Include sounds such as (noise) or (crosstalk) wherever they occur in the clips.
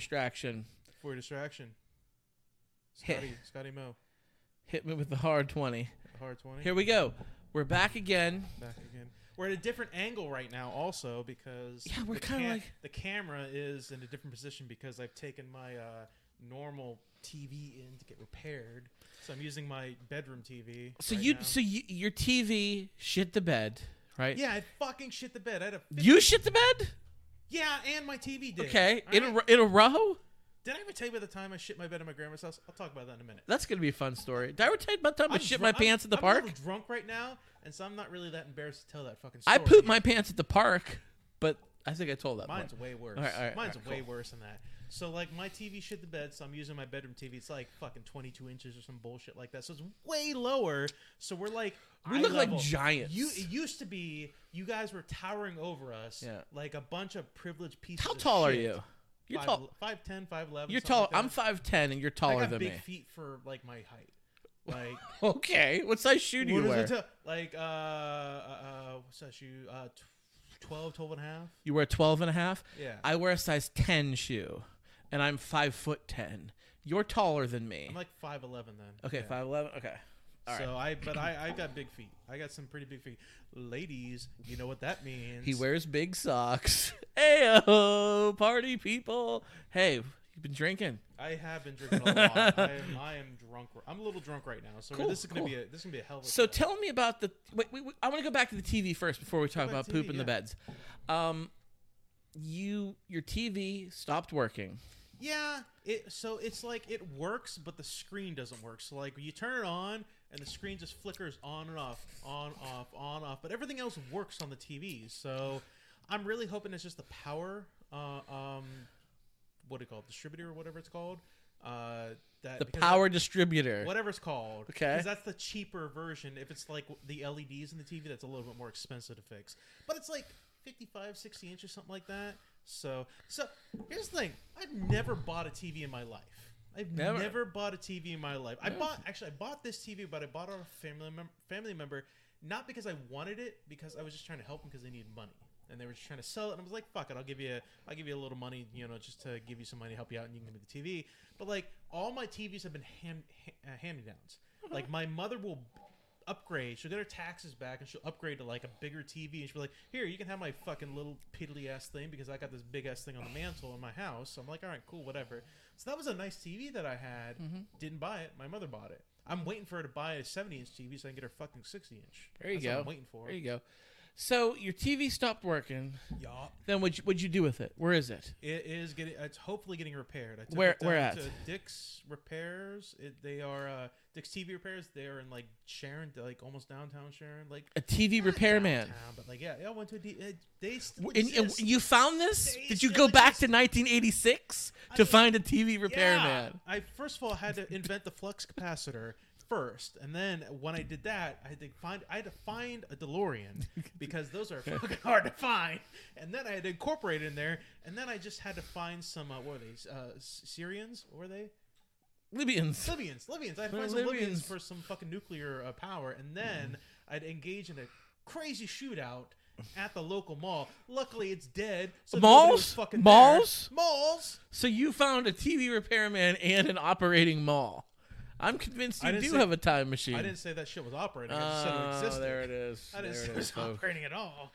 distraction. for distraction. Hit. Scotty, Scotty Mo, Hit me with the hard 20. hard twenty. Here we go. We're back again. back again. We're at a different angle right now, also because Yeah, we're the kinda like- the camera is in a different position because I've taken my uh, normal TV in to get repaired. So I'm using my bedroom TV. So right you, now. so you, your TV shit the bed, right? yeah, I fucking shit the bed. I had a You shit the bed? Yeah, and my TV did. Okay. All In a, right? ro- in a row? Did I ever tell you about the time I shit my bed at my grandma's house? I'll talk about that in a minute. That's gonna be a fun story. Did I ever tell you about the time I I'm shit my pants I'm- at the I'm a park? little drunk right now, and so I'm not really that embarrassed to tell that fucking story. I pooped my pants at the park, but I think I told that. Mine's one. way worse. All right, all right, Mine's all right, way worse than that. So like my TV shit the bed, so I'm using my bedroom TV. It's like fucking 22 inches or some bullshit like that. So it's way lower. So we're like We eye look like level. giants. You it used to be you guys were towering over us, Yeah. like a bunch of privileged pieces. How of tall are shit. you? You're five, tall. Five ten, five eleven. You're tall. like. I'm five ten, and you're I taller got than big me. feet for like my height. Like (laughs) Okay. What size shoe do you what wear? it like uh, uh, uh what's that shoe? Uh, tw- 12, 12 and a half. You wear 12 and a half? Yeah. I wear a size 10 shoe, and I'm 5 foot 10. You're taller than me. I'm like five eleven then. okay, Yeah. 5'11? Okay. All right. so I, but I, (clears throat) I got big feet. I got some pretty big feet. Ladies, you know what that means. he wears big socks. (laughs) Ayo, party people. Hey, you've been drinking. I have been drinking a lot. I am, I am drunk. I'm a little drunk right now. So Cool, this is gonna be a this is gonna be a hell of a. So show. tell me about the. Wait, wait, wait, I want to go back to the TV first before we talk about to poop TV, in the beds. Um, you your TV stopped working. Yeah, it so it's like it works, but the screen doesn't work. So like you turn it on and the screen just flickers on and off, on off, on off, but everything else works on the TV. So I'm really hoping it's just the power. Uh, um, what do you call it? Distributor or whatever it's called. Uh, that The power distributor. whatever it's called. Okay. Because that's the cheaper version. If it's like the LEDs in the TV, that's a little bit more expensive to fix. But it's like 55, 60 inches, something like that. So, so here's the thing: I've never bought a TV in my life. I've Never. never, bought a TV in my life. I bought actually I bought this TV, but I bought it on a family mem- family member, not because I wanted it, because I was just trying to help them because they needed money. And they were just trying to sell it, and I was like, "Fuck it, I'll give you, a, I'll give you a little money, you know, just to give you some money, to help you out, and you can give me the TV." But like, all my TVs have been hand, ha- uh, hand-me-downs. (laughs) Like, my mother will upgrade. She'll get her taxes back, and she'll upgrade to like a bigger TV, and she'll be like, "Here, you can have my fucking little piddly ass thing because I got this big ass thing on the mantle in my house." So I'm like, "All right, cool, whatever." So that was a nice TV that I had. Mm-hmm. Didn't buy it. My mother bought it. I'm waiting for her to buy a 70 inch TV so I can get her fucking 60 inch. There you That's what go. I'm waiting for. There you go. So your TV stopped working. Yeah. Then what'd you, what'd you do with it? Where is it? It is getting. It's hopefully getting repaired. I took Where- it where at? To Dick's Repairs. It, they are uh, Dick's TV Repairs. They are in like Sharon, like almost downtown Sharon. Like A TV repairman. downtown, but like yeah, yeah. I went to a D, uh, they still And, and you found this? They Did you go back exist. to 1986 I to mean, find a TV Yeah. repairman? I first of all had to invent the flux capacitor first, and then when I did that, I had to find I had to find a DeLorean (laughs) because those are fucking hard to find, and then I had to incorporate it in there, and then I just had to find some uh, what were they uh, Syrians? What were they? Libyans. Libyans, Libyans. I had to find some Libyans Libyans. for some fucking nuclear uh, power, and then I'd engage in a crazy shootout at the local mall. Luckily, it's dead. So Malls? fucking Malls? There. Malls. So you found a TV repairman and an operating mall. I'm convinced I you do say- have a time machine. I didn't say that shit was operating. I just said it Oh, existed. there it is. (laughs) I didn't There say it was folks. operating at all.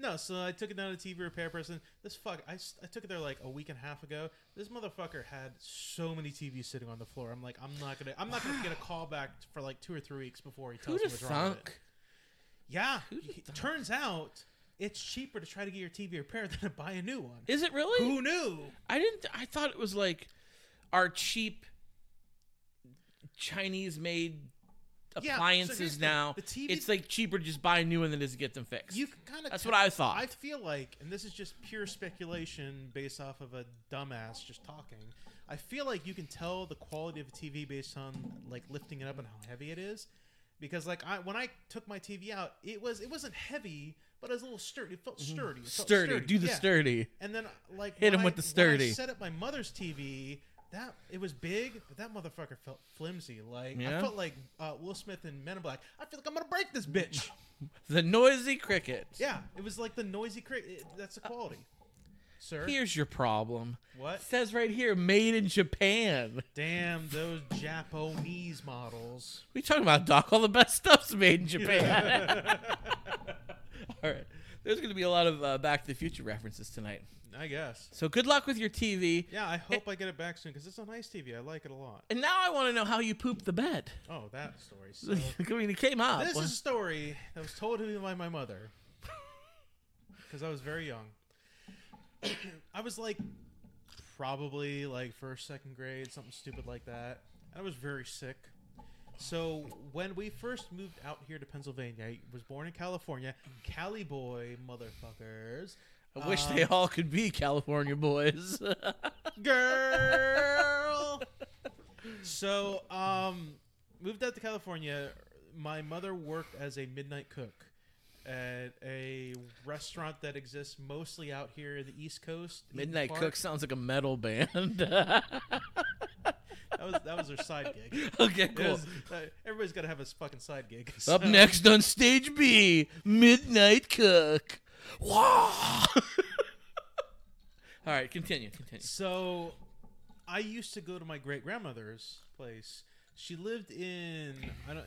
No, so I took it down to TV repair person. This fuck, I, I took it there like a week and a half ago. This motherfucker had so many TVs sitting on the floor. I'm like, I'm not gonna, I'm not gonna get a call back for like two or three weeks before he tells Who'd me what's wrong with it. Yeah. It turns out it's cheaper to try to get your TV repaired (laughs) than to buy a new one. Is it really? Who knew? I didn't. I thought it was like our cheap Chinese made Yeah, appliances now. the TV it's like cheaper to just buy a new one than it is to get them fixed. You can kind of. That's what I thought. I feel like, and this is just pure speculation based off of a dumbass just talking. I feel like you can tell the quality of a TV based on like lifting it up and how heavy it is, because like I when I took my TV out, it was it wasn't heavy, but it was a little sturdy. It felt sturdy. It felt Mm-hmm. sturdy. Do the yeah. sturdy. And then like Hit him with I- the sturdy. set up my mother's TV. That it was big, but that motherfucker felt flimsy. Like Yeah? I felt like uh, Will Smith in Men in Black. I feel like I'm gonna break this bitch. (laughs) The noisy cricket. Yeah, it was like the noisy crick. it- That's the quality, sir. Here's your problem. What? It says right here, made in Japan. Damn those Japanese models. We talking about Doc? All the best stuff's made in Japan. (laughs) (laughs) All right. There's going to be a lot of uh, Back to the Future references tonight. I guess. So good luck with your TV. Yeah, I hope I get it back soon because it's a nice TV. I like it a lot. And now I want to know how you pooped the bed. Oh, that story. (laughs) So, I mean, it came up. this is a story that was told to me by my mother because I was very young. (coughs) I was like probably like first, second grade, something stupid like that. And I was very sick. So when we first moved out here to Pennsylvania, I was born in California. Cali boy, motherfuckers. I wish Um, they all could be California boys. (laughs) girl. so, um, moved out to California. My mother worked as a midnight cook at a restaurant that exists mostly out here in the East Coast. Midnight Cook sounds like a metal band. That was that was her side gig. (laughs) okay, cool. was- uh, everybody's got to have a fucking side gig. Up next on stage B, Midnight Cook. Wow. (laughs) All right, continue, continue. So, I used to go to my great grandmother's place. She lived in I don't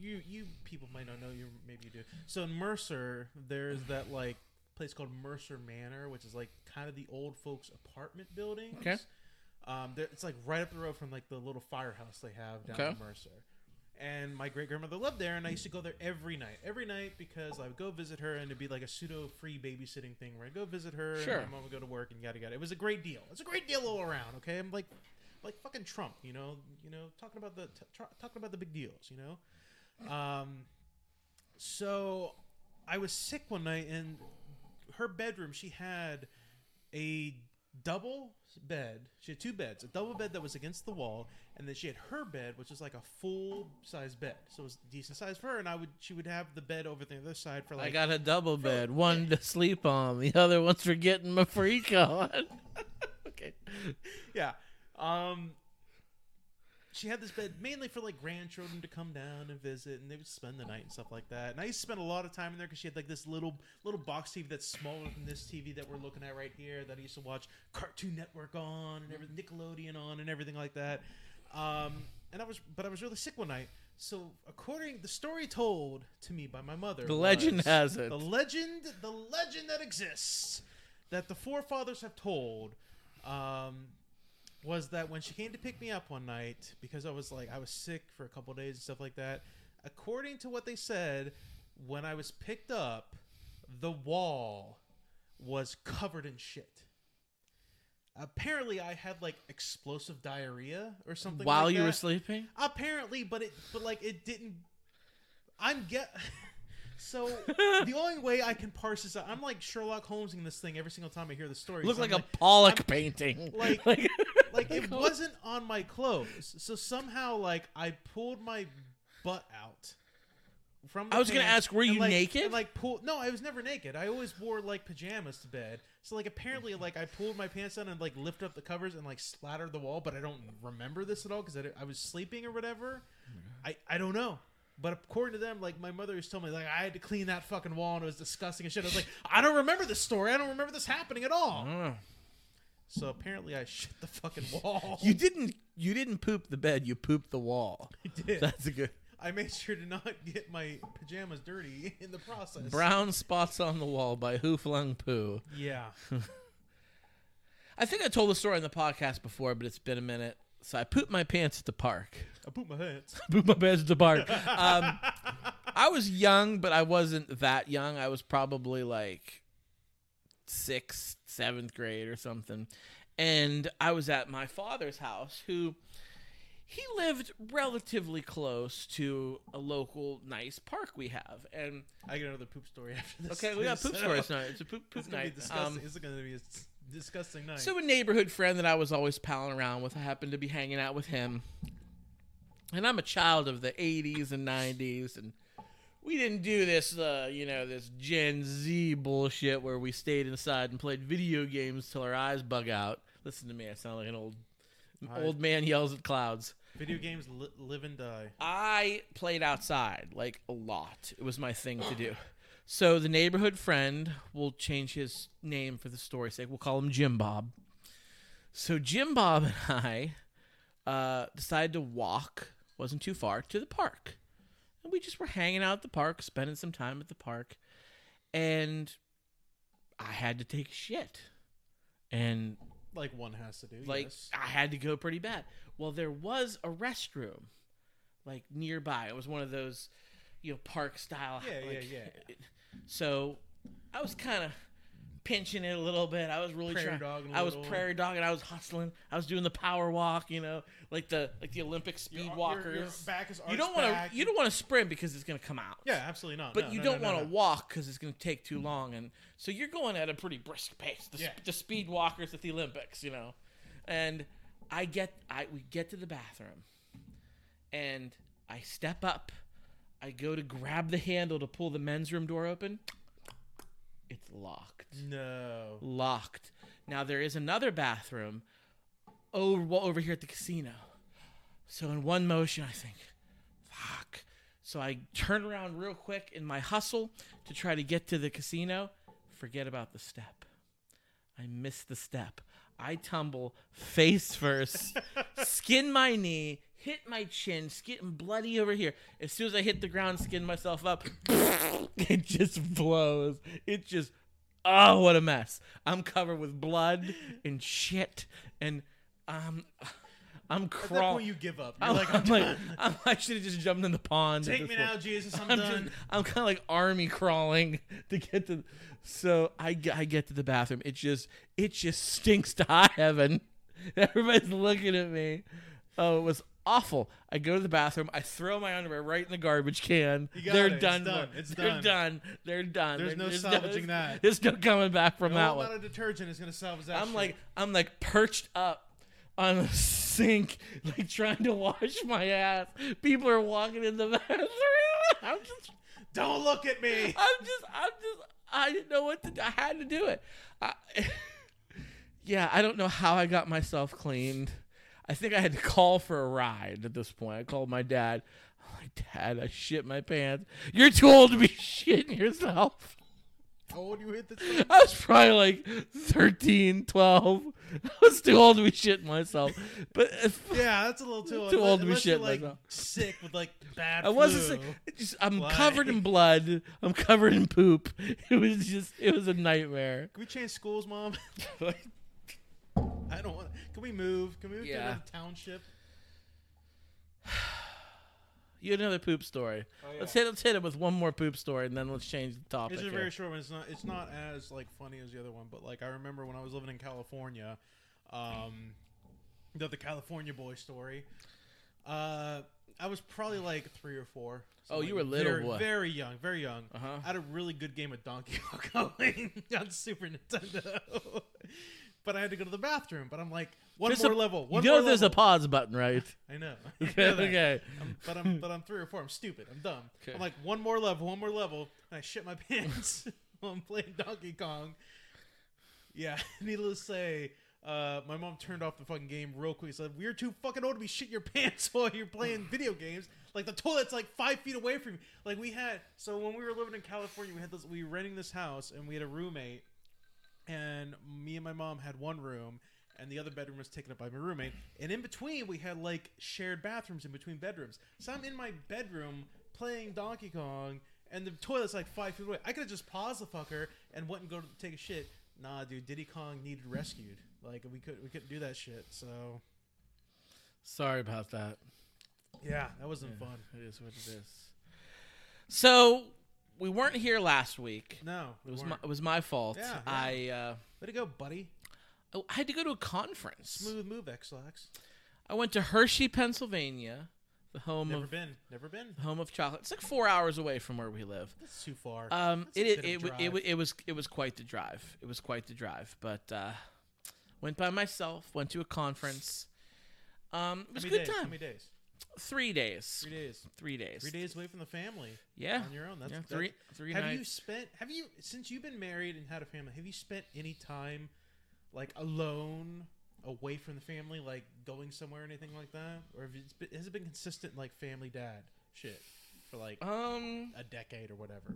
you you people might not know you maybe you do. So in Mercer, there's that like place called Mercer Manor, which is like kind of the old folks apartment buildings. Okay. Um, it's like right up the road from like the little firehouse they have down Okay. in Mercer. And my great grandmother lived there, and I used to go there every night. Every night because I would go visit her, and it'd be like a pseudo free babysitting thing where I'd go visit her, Sure. and my mom would go to work, and yada yada. It was a great deal. It's a great deal all around. Okay, I'm like, like fucking Trump, you know, you know, talking about the t- tr- talking about the big deals, you know. Um, so I was sick one night, and her bedroom she had a double bed. She had two beds, a double bed that was against the wall, and then she had her bed, which was like a full size bed. So it was decent size for her. And I would she would have the bed over the other side for like I got a double bed, one to sleep on, the other one's for getting my freak on. (laughs) okay. yeah. Um, she had this bed mainly for like grandchildren to come down and visit, and they would spend the night and stuff like that. And I used to spend a lot of time in there because she had like this little little box TV that's smaller than this TV that we're looking at right here. That I used to watch Cartoon Network on and everything, Nickelodeon on, and everything like that. Um, and I was, but I was really sick one night. So according the story told to me by my mother, The legend has it. the legend, the legend that exists that the forefathers have told um, was that when she came to pick me up one night because I was like I was sick for a couple days and stuff like that. According to what they said, when I was picked up, the wall was covered in shit. Apparently, I had like explosive diarrhea or something. While like you were sleeping? Apparently, but it but like it didn't. I'm get. (laughs) So (laughs) the only way I can parse this out, I'm like Sherlock Holmes in this thing every single time I hear the story. Look So I'm like a Pollock painting. (laughs) (laughs) like- like it wasn't on my clothes. So somehow like I pulled my butt out. From I was gonna ask, were you like- naked? And like pull no, I was never naked. I always wore like pajamas to bed. So like apparently like I pulled my pants down and like lifted up the covers and like splattered the wall, but I don't remember this at all because I, I was sleeping or whatever. I I don't know. But according to them, like my mother was telling me, like I had to clean that fucking wall and it was disgusting and shit. I was like, I don't remember this story. I don't remember this happening at all. So apparently, I shit the fucking (laughs) wall. You didn't you didn't poop the bed, you pooped the wall. (laughs) I did. That's a good I made sure to not get my pajamas dirty (laughs) in the process. brown spots on the wall by Who Flung Poo. Yeah. I think I told the story on the podcast before, but it's been a minute. So I pooped my pants at the park. I pooped my pants. (laughs) pooped my pants at the park. (laughs) Um, I was young, but I wasn't that young. I was probably like sixth, seventh grade or something. And I was at my father's house, who he lived relatively close to a local nice park we have. And I get another poop story (laughs) after this. okay, we got poop stories tonight. It's a poop It's poop gonna be night. disgusting. Um, it's gonna be a s- disgusting night. so a neighborhood friend that I was always palling around with, I happened to be hanging out with him. And I'm a child of the 80s and 90s and we didn't do this uh, you know, this Gen Z bullshit where we stayed inside and played video games till our eyes bug out. Listen to me, I sound like an old I- old man yells at clouds. Video games li- live and die. I played outside like a lot. It was my thing to do. So the neighborhood friend will change his name for the story's sake. We'll call him Jim Bob. So Jim Bob and I uh, decided to walk, wasn't too far, to the park. And we just were hanging out at the park, spending some time at the park. And I had to take a shit. And Like one has to do. like yes. I had to go pretty bad. Well, there was a restroom like nearby. It was one of those, you know, park style. Yeah, like, yeah, yeah. (laughs) So I was kind of pinching it a little bit. I was really Prairie trying. dogging I was prairie dog and I was hustling. I was doing the power walk, you know, like the like the Olympic Your- speed your- walkers. your back is you don't want to you don't want to sprint because it's gonna come out. Yeah, absolutely not. But No, you no, don't no, want to walk because it's going to take too long, and so you're going at a pretty brisk pace. The, Yeah. the speed walkers at the Olympics, you know. And I get, I we get to the bathroom, and I step up. I go to grab the handle to pull the men's room door open. It's locked. No. Locked. Now there is another bathroom over well, over here at the casino. So in one motion, I think, fuck. So I turn around real quick in my hustle to try to get to the casino. Forget about the step. I miss the step. I tumble face first, (laughs) skin my knee, hit my chin, skin bloody over here. As soon as I hit the ground, skin myself up, (laughs) it just blows. It just, oh, what a mess. I'm covered with blood and shit, and um, I'm At that crawling. point, you give up. You're I'm like, like, (laughs) I'm I'm. I'm, I should have just jumped in the pond. Take me point. now, Jesus. I'm, I'm done. just, I'm kind of like army crawling (laughs) to get to. So I, get- I get to the bathroom. It just, it just stinks to high heaven. Everybody's looking at me. Oh, it was awful. I go to the bathroom. I throw my underwear right in the garbage can. They're it. It's done. done. It's (laughs) They're done. done. They're done. There's There- no salvaging (laughs) that. There's no coming back from no that amount one. of detergent is gonna salvage that. I'm shit. like I'm like perched up on a sink, (laughs) like trying to wash my ass. People are walking in the bathroom. I'm just, don't look at me. I'm just, I'm just, I didn't know what to. do. I had to do it. I, yeah, I don't know how I got myself cleaned. I think I had to call for a ride at this point. I called my dad. I'm like, Dad, I shit my pants. You're too old to be (laughs) shitting yourself. How old you hit this? (laughs) I was probably like 13, 12. (laughs) I was too old to be shitting myself. But if, Yeah, that's a little too old. Too old to be shitting like myself. sick with like bad. I wasn't sick. It just, I'm Like- covered in blood. I'm covered in poop. It was just, it was a nightmare. Can we change schools, mom? I don't want. Can we move? Can we move to Yeah. another township? (sighs) You had another poop story. Oh, yeah. Let's hit, let's hit it with one more poop story, and then let's change the topic. It's a here. very short one. It's not. It's not as like funny as the other one, but like I remember when I was living in California, um, the the California boy story. Uh, I was probably like three or four. Oh, you like were little very, boy. very young, very young. Uh-huh. I had a really good game of Donkey Kong (laughs) going on Super Nintendo, (laughs) but I had to go to the bathroom. But I'm like, one There's more a- level. One you know there's level. a pause button, right? (laughs) I know. (laughs) I Okay, know okay. I'm, but I'm but I'm three or four. I'm stupid. I'm dumb. Okay. I'm like one more level, one more level, and I shit my (laughs) pants while I'm playing Donkey Kong. Yeah, needless to say, uh, my mom turned off the fucking game real quick. Said, "We're too fucking old to be shit your pants while you're playing (sighs) video games. Like the toilet's like five feet away from you. Like we had. So when we were living in California, we had this. We were renting this house, and we had a roommate, and me and my mom had one room." And the other bedroom was taken up by my roommate. And in between, we had like shared bathrooms in between bedrooms. So I'm in my bedroom playing Donkey Kong, and the toilet's like five feet away. I could have just paused the fucker and went and go to take a shit. Nah, dude, Diddy Kong needed rescued. Like we could we couldn't do that shit. So Sorry about that. yeah, that wasn't fun. It is what it is. So we weren't here last week. No, It was my, it was my fault. Yeah, yeah. I uh, Way to go, buddy. Oh, I had to go to a conference. Smooth move, Ex-Lax. I went to Hershey, Pennsylvania, the home Never of been. Never been. home of chocolate. It's like four hours away from where we live. That's too far. Um, That's a it bit it, of it, drive. it, wa- it was it was quite the drive. It was quite the drive. But uh, went by myself. Went to a conference. Um, it was How a many good days? How time. many days? Three days. Three days. Three days. Three days away from the family. Yeah. On your own. That's, yeah, three three Have nights. you spent? Have you since you've been married and had a family? Have you spent any time like alone, away from the family, like going somewhere or anything like that, or have it been, has it been consistent like family dad shit for like um, a decade or whatever?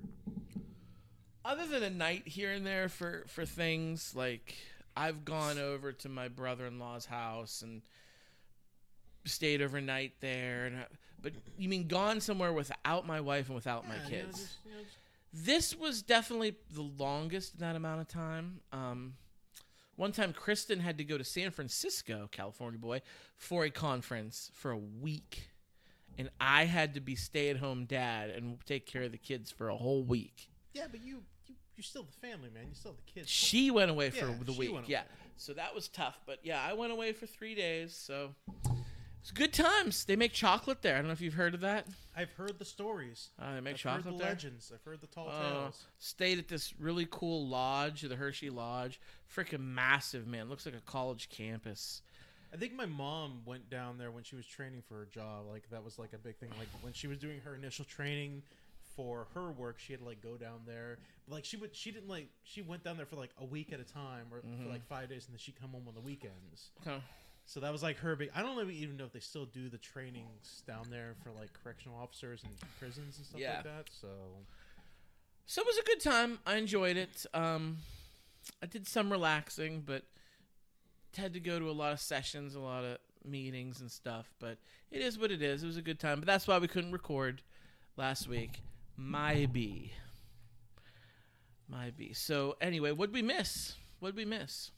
other than a night here and there for for things like I've gone over to my brother-in-law's house and stayed overnight there and I, but you mean gone somewhere without my wife and without my Yeah, you know, kids? just, you know, just- this was definitely the longest in that amount of time. Um one time kristen had to go to san francisco california boy for a conference for a week and i had to be stay-at-home dad and take care of the kids for a whole week yeah, but you you you're still the family man. You're still the kids. She went away for Yeah, the week. Yeah. So that was tough. But yeah, I went away for three days. So it's good times. They make chocolate there. I don't know if you've heard of that. I've heard the stories. Uh, they make I've chocolate heard the there. legends. I've heard the tall Uh, tales. stayed at this really cool lodge, the Hershey Lodge. Freaking massive, man. Looks like a college campus. I think my mom went down there when she was training for her job. Like that was like a big thing. Like when she was doing her initial training for her work, she had to like go down there. But, like she would, she didn't like she went down there for like a week at a time or for like five days, and then she'd come home on the weekends. Okay. So that was like her big. I don't know even know if they still do the trainings down there for like correctional officers and prisons and stuff Yeah. like that. So So it was a good time. I enjoyed it. Um, I did some relaxing, but had to go to a lot of sessions, a lot of meetings and stuff. But it is what it is. It was a good time. But that's why we couldn't record last week. My B. My B. So anyway, what'd we miss? What'd we miss?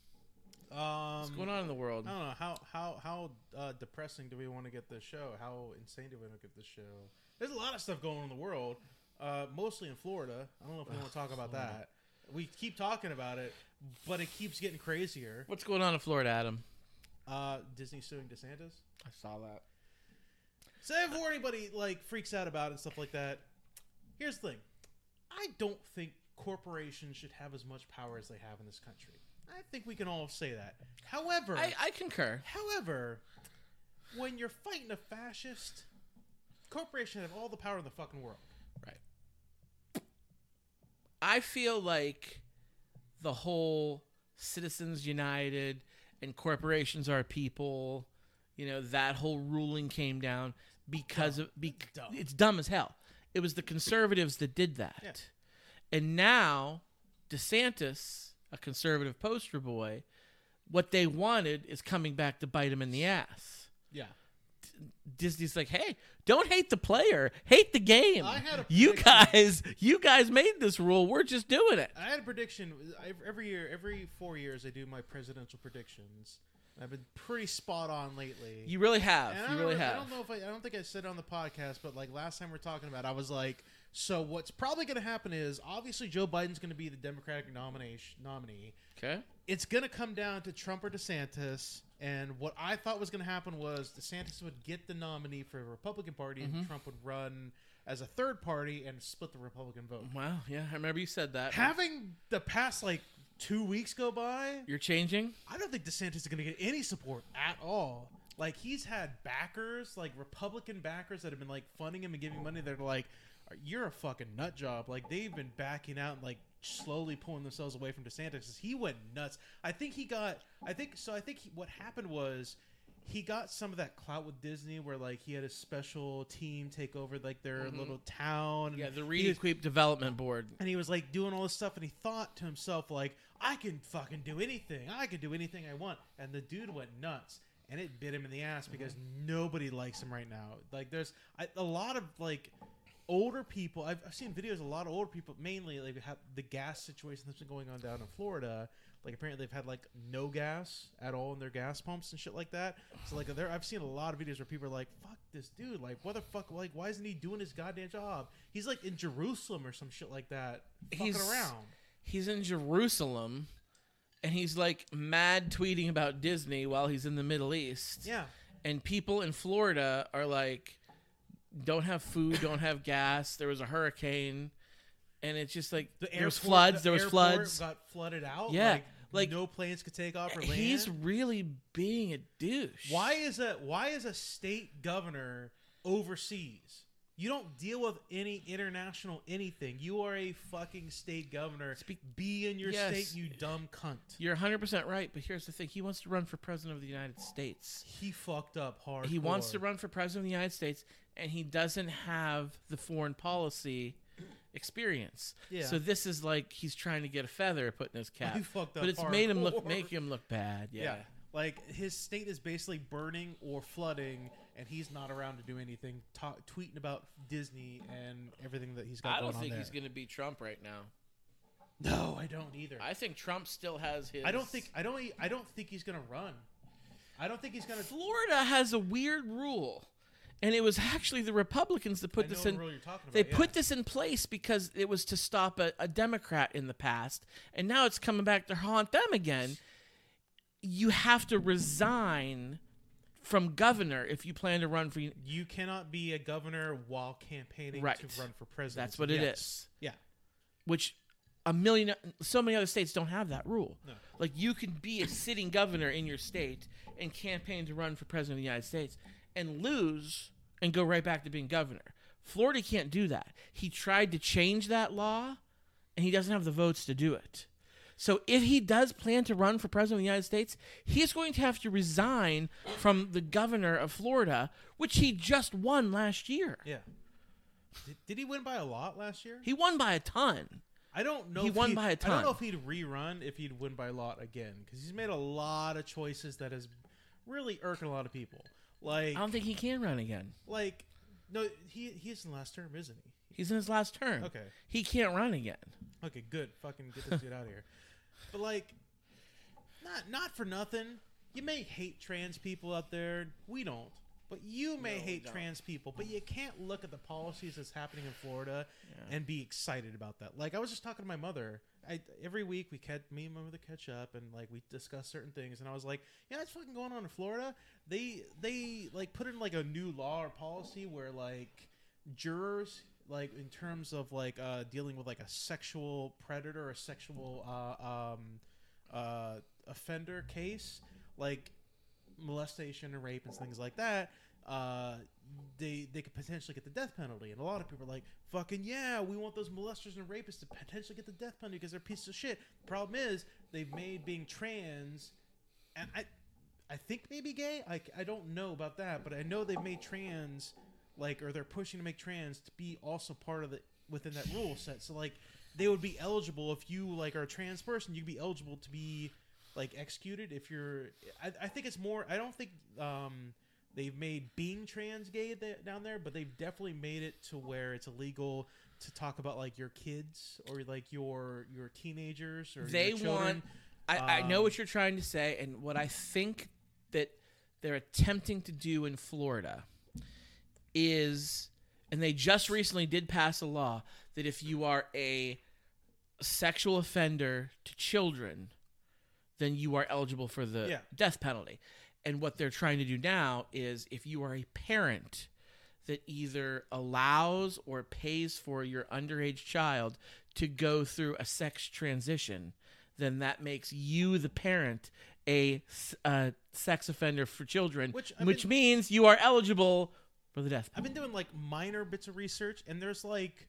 Um, What's going on in the world? I don't know how how how uh, depressing do we want to get this show? How insane do we want to get this show? There's a lot of stuff going on in the world, uh, mostly in Florida. I don't know if we want to talk (sighs) about that. We keep talking about it, but it keeps getting crazier. What's going on in Florida, Adam? Uh, Disney suing DeSantis. I saw that. So before anybody like freaks out about it and stuff like that, here's the thing: I don't think corporations should have as much power as they have in this country. I think we can all say that. However, I, I concur. However, when you're fighting a fascist, corporations have all the power in the fucking world. Right. I feel like the whole Citizens United and corporations are people, you know, that whole ruling came down because of be, Dumb. it's dumb as hell. It was the conservatives that did that. Yeah. And now DeSantis, a conservative poster boy, what they wanted is coming back to bite him in the ass. Yeah. Disney's like, hey, don't hate the player, hate the game. I had a you guys, you guys made this rule. We're just doing it. I had a prediction every year, every four years, I do my presidential predictions. I've been pretty spot on lately. You really have. And You really I don't know if I, I don't think I said it on the podcast, but like last time we are talking about, it, I was like, so what's probably going to happen is obviously Joe Biden's going to be the Democratic nomination nominee. Okay. it's going to come down to Trump or DeSantis. And what I thought was going to happen was DeSantis would get the nominee for the Republican Party, Mm-hmm. and Trump would run as a third party and split the Republican vote. Wow. Yeah, I remember you said that. Having the past like two weeks go by, You're changing. I don't think DeSantis is going to get any support at all. Like he's had backers, like Republican backers that have been like funding him and giving money. They're like, "You're a fucking nut job." Like they've been backing out and like slowly pulling themselves away from DeSantis. He went nuts. I think he got. I think so. I think he, what happened was he got some of that clout with Disney, where like he had a special team take over like their little town. Mm-hmm. Yeah, the He Reed Development Board. and he was like doing all this stuff and he thought to himself like i can fucking do anything i can do anything i want and the dude went nuts and it bit him in the ass because nobody likes him right now like there's I, a lot of like older people. I've, I've seen videos. of A lot of older people, mainly like have the gas situation that's been going on down in Florida. Like apparently they've had like no gas at all in their gas pumps and shit like that. So like there, I've seen a lot of videos where people are like, "Fuck this dude! Like what the fuck? Like why isn't he doing his goddamn job? He's like in Jerusalem or some shit like that, fucking He's- around." He's in Jerusalem, and he's like mad tweeting about Disney while he's in the Middle East. Yeah, and people in Florida are like, don't have food, don't have gas. There was a hurricane, and it's just like the there was floods. the There was floods. Got flooded out. Yeah, like, like- no planes could take off or land. He's really being a douche. Why is a why is a state governor overseas? You don't deal with any international anything. You are a fucking state governor. Speak- Be in your Yes. state, you dumb cunt. You're 100% right, but here's the thing. He wants to run for president of the United States. He fucked up hard. He wants to run for president of the United States, and he doesn't have the foreign policy experience. Yeah. So this is like he's trying to get a feather put in his (laughs) oh, cap. He fucked up but it's made him look hardcore. make him look bad. Yeah. Yeah. Like his state is basically burning or flooding, and he's not around to do anything. Ta- tweeting about Disney and everything that he's got I don't think he's going to be Trump right now. No, I don't either. I think Trump still has his. I don't think I don't I don't think he's gonna run. I don't think he's gonna. Florida has a weird rule, and it was actually the Republicans that put this the in. rule you're talking about, They yeah. put this in place because it was to stop a, a Democrat in the past, and now it's coming back to haunt them again. You have to resign from governor if you plan to run for. You cannot be a governor while campaigning Right. to run for president. That's what it Yes. is. Yeah. Which a million, so many other states don't have that rule. No. Like you can be a sitting governor in your state and campaign to run for president of the United States and lose and go right back to being governor. Florida can't do that. He tried to change that law and he doesn't have the votes to do it. So if he does plan to run for president of the United States, he's going to have to resign from the governor of Florida, which he just won last year. Yeah. Did, did he win by a lot last year? He won by a ton. I don't know. He if won by I don't know if he'd rerun if he'd win by a lot again because he's made a lot of choices that has really irking a lot of people. Like, I don't think he can run again. like, no, he he's in the last term, isn't he? He's in his last term. Okay. He can't run again. Okay, good. Fucking get this dude out of here. (laughs) But like, not not for nothing. You may hate trans people out there. We don't. But you may No, hate trans people. But you can't look at the policies that's happening in Florida Yeah. and be excited about that. Like I was just talking to my mother. I every week we catch me and my mother catch up and like we discuss certain things. And I was like, yeah, it's fucking going on in Florida. They they like put in like a new law or policy where like jurors like in terms of like uh dealing with like a sexual predator or sexual uh um uh offender case like molestation and rape and things like that uh they they could potentially get the death penalty. And a lot of people are like fucking yeah we want those molesters and rapists to potentially get the death penalty because they're pieces of shit. The problem is they've made being trans and i i think maybe gay? I, I don't know about that but i know they've made trans like or they're pushing to make trans to be also part of the within that rule set so like they would be eligible if you like are a trans person you'd be eligible to be like executed if you're I, I think it's more i don't think um they've made being trans gay th- down there but they've definitely made it to where it's illegal to talk about like your kids or like your your teenagers or They your children. want. I, I know Um, what you're trying to say, and what I think that they're attempting to do in Florida is, and they just recently did pass a law that if you are a sexual offender to children, then you are eligible for the Yeah. death penalty. And what they're trying to do now is if you are a parent that either allows or pays for your underage child to go through a sex transition, then that makes you, the parent, a sex offender for children, Which, which, mean- means you are eligible for the death I've been doing like minor bits of research, and there's like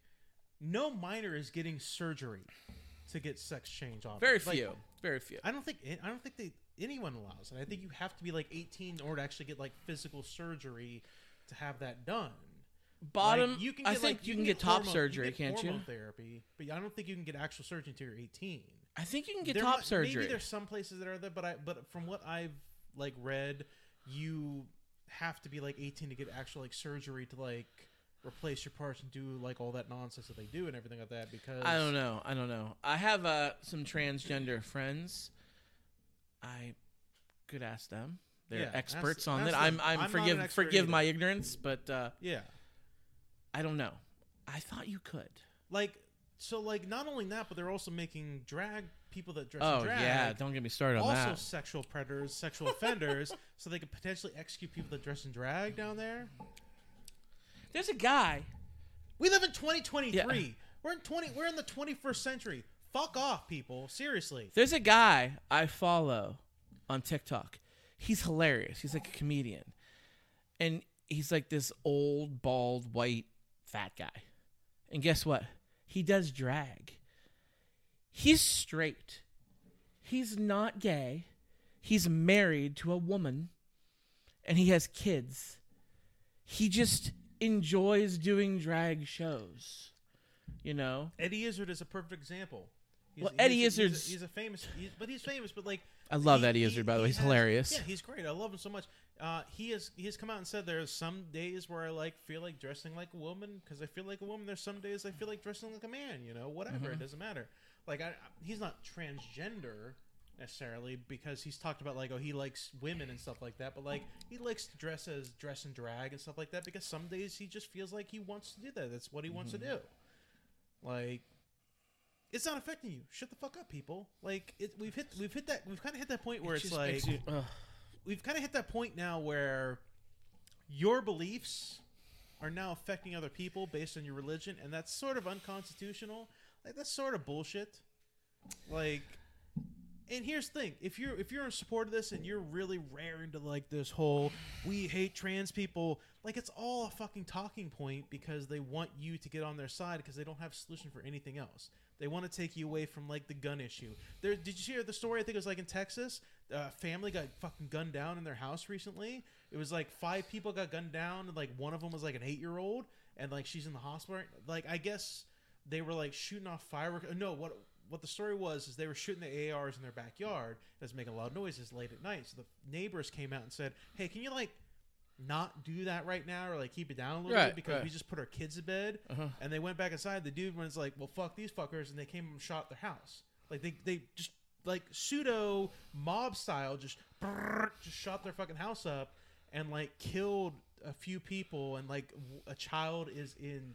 no minor is getting surgery to get sex change on. Very Like, few. Very few. I don't think I don't think they anyone allows it. I think you have to be like 18 or to actually get like physical surgery to have that done. Bottom, Like, you can I get, think like, you can get top hormone- surgery, get can't you? hormone Therapy, but I don't think you can get actual surgery until you're 18. I think you can get There top might- surgery. Maybe there's some places that are there, but I but from what I've like read, you have to be like 18 to get actual like surgery to like replace your parts and do like all that nonsense that they do and everything like that because I don't know. I don't know. I have uh, some transgender friends. I could ask them. They're Yeah, experts on that. I'm. I'm, I'm forgive forgive either. my ignorance, but uh, Yeah. I don't know. I thought you could. Like so like not only that, but they're also making drag people that dress Oh in drag yeah, don't get me started on also that. sexual predators, sexual offenders, (laughs) so they could potentially execute people that dress in drag down there. There's a guy. We live in 2023. Yeah. We're in 20 we're in the 21st century. Fuck off, people. Seriously. There's a guy I follow on TikTok. He's hilarious. He's like a comedian. And he's like this old, bald, white, fat guy. And guess what? He does drag. He's straight. He's not gay. He's married to a woman and he has kids. He just enjoys doing drag shows. You know? Eddie Izzard is a perfect example. He's, Well, Eddie he's Izzard's- he's a, he's a famous, he's, but he's famous. But like, I love he- Eddie Izzard, by the way. He's has- hilarious. Yeah, he's great. I love him so much. Uh, he has he has come out and said there's some days where I like feel like dressing like a woman because I feel like a woman. There's some days I feel like dressing like a man. You know, whatever. Mm-hmm. It doesn't matter. Like I, he's not transgender necessarily because he's talked about like oh he likes women and stuff like that. But like he likes to dress as dress and drag and stuff like that because some days he just feels like he wants to do that. That's what he wants to Mm-hmm. do. Like it's not affecting you. Shut the fuck up, people. Like it, we've hit we've hit that we've kind of hit that point where It it's like you- we've kind of hit that point now where your beliefs are now affecting other people based on your religion, and that's sort of unconstitutional. Like that's sort of bullshit. Like, and here's the thing: if you're if you're in support of this and you're really raring to like this whole "we hate trans people," like it's all a fucking talking point because they want you to get on their side because they don't have a solution for anything else. They want to take you away from like the gun issue. There, did you hear the story? I think it was like in Texas. A family got fucking gunned down in their house recently. It was like five people got gunned down, and like one of them was like an eight year old, and like she's in the hospital. Like I guess they were like shooting off fireworks. uh, No, what what the story was is they were shooting the ARs in their backyard. That's making loud noises late at night. So the neighbors came out and said, "Hey, can you like not do that right now, or like keep it down a little Right, bit because right. we just put our kids to bed." Uh-huh. And they went back inside. The dude was like, "Well, fuck these fuckers," and they came and shot their house. Like they they just like pseudo mob style just just shot their fucking house up and like killed a few people and like a child is in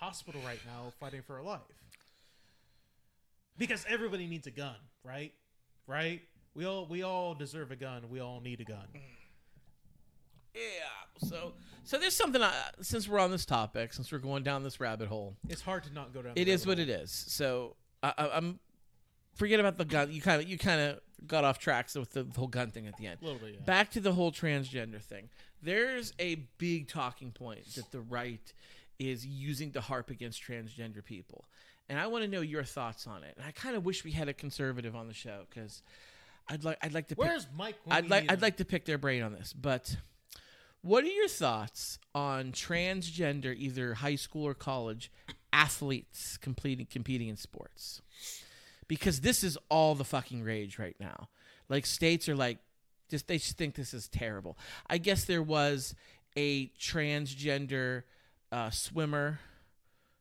hospital right now fighting for her life because everybody needs a gun right right we all we all deserve a gun we all need a gun Yeah. So so there's something I, since we're on this topic, since we're going down this rabbit hole, it's hard to not go down it the is what hole. it is. So I, I, I'm forget about the gun. You kind of you kind of got off track with the, whole gun thing at the end. a little bit yeah. Back to the whole transgender thing. There's a big talking point that the right is using to harp against transgender people. And I want to know your thoughts on it. And I kind of wish we had a conservative on the show because I'd like I'd like to pick, where's mike I'd like I'd like to pick their brain on this, but what are your thoughts on transgender, either high school or college, athletes competing competing in sports? Because this is all the fucking rage right now. Like states are like, just they just think this is terrible. I guess there was a transgender uh, swimmer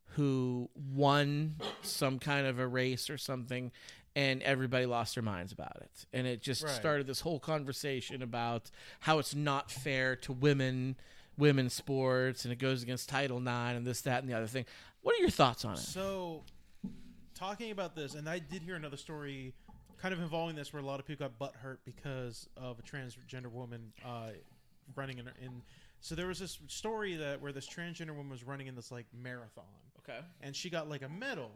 who won some kind of a race or something and everybody lost their minds about it and it just Right. started this whole conversation about how it's not fair to women women's sports and it goes against title ix and this that and the other thing what are your thoughts on it So, talking about this, and I did hear another story kind of involving this where a lot of people got butt hurt because of a transgender woman uh, running in, in. So there was this story that where this transgender woman was running in this like marathon, okay and she got like a medal,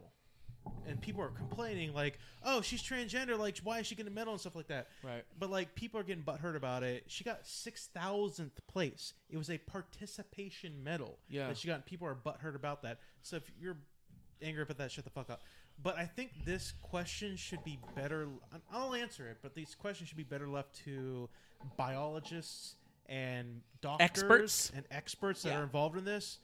and people are complaining like, "Oh, she's transgender. Like, why is she getting a medal and stuff like that?" right But like people are getting butthurt about it. She got six thousandth place. It was a participation medal. Yeah. that she got. and People are butthurt about that. So if you're angry about that, shut the fuck up. But I think this question should be better. I'll answer it, but these questions should be better left to biologists and doctors Experts? and experts that Yeah. are involved in this.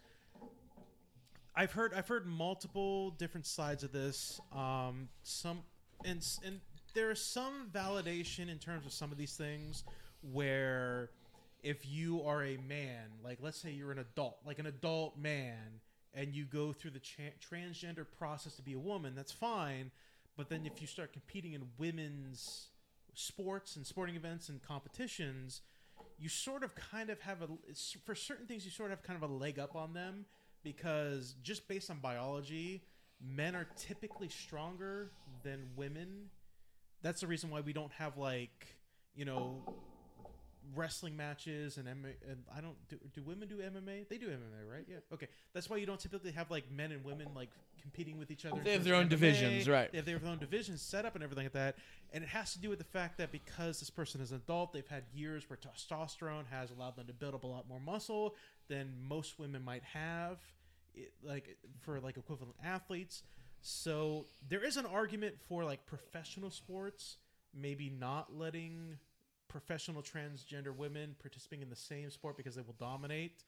I've heard I've heard multiple different sides of this. Um, some and and there is some validation in terms of some of these things where if you are a man, like let's say you're an adult, like an adult man, and you go through the cha- transgender process to be a woman, that's fine. But then if you start competing in women's sports and sporting events and competitions, you sort of kind of have a for certain things you sort of have kind of a leg up on them because just based on biology, men are typically stronger than women. That's the reason why we don't have like you know wrestling matches and, MMA, and I don't do, do women do MMA? They do MMA, right? Yeah. Okay. That's why you don't typically have like men and women like competing with each other. They have their own MMA. divisions, right. They have their own divisions set up and everything like that. And it has to do with the fact that because this person is an adult, they've had years where testosterone has allowed them to build up a lot more muscle than most women might have, it, like for like equivalent athletes. So there is an argument for like professional sports maybe not letting professional transgender women participating in the same sport because they will dominate.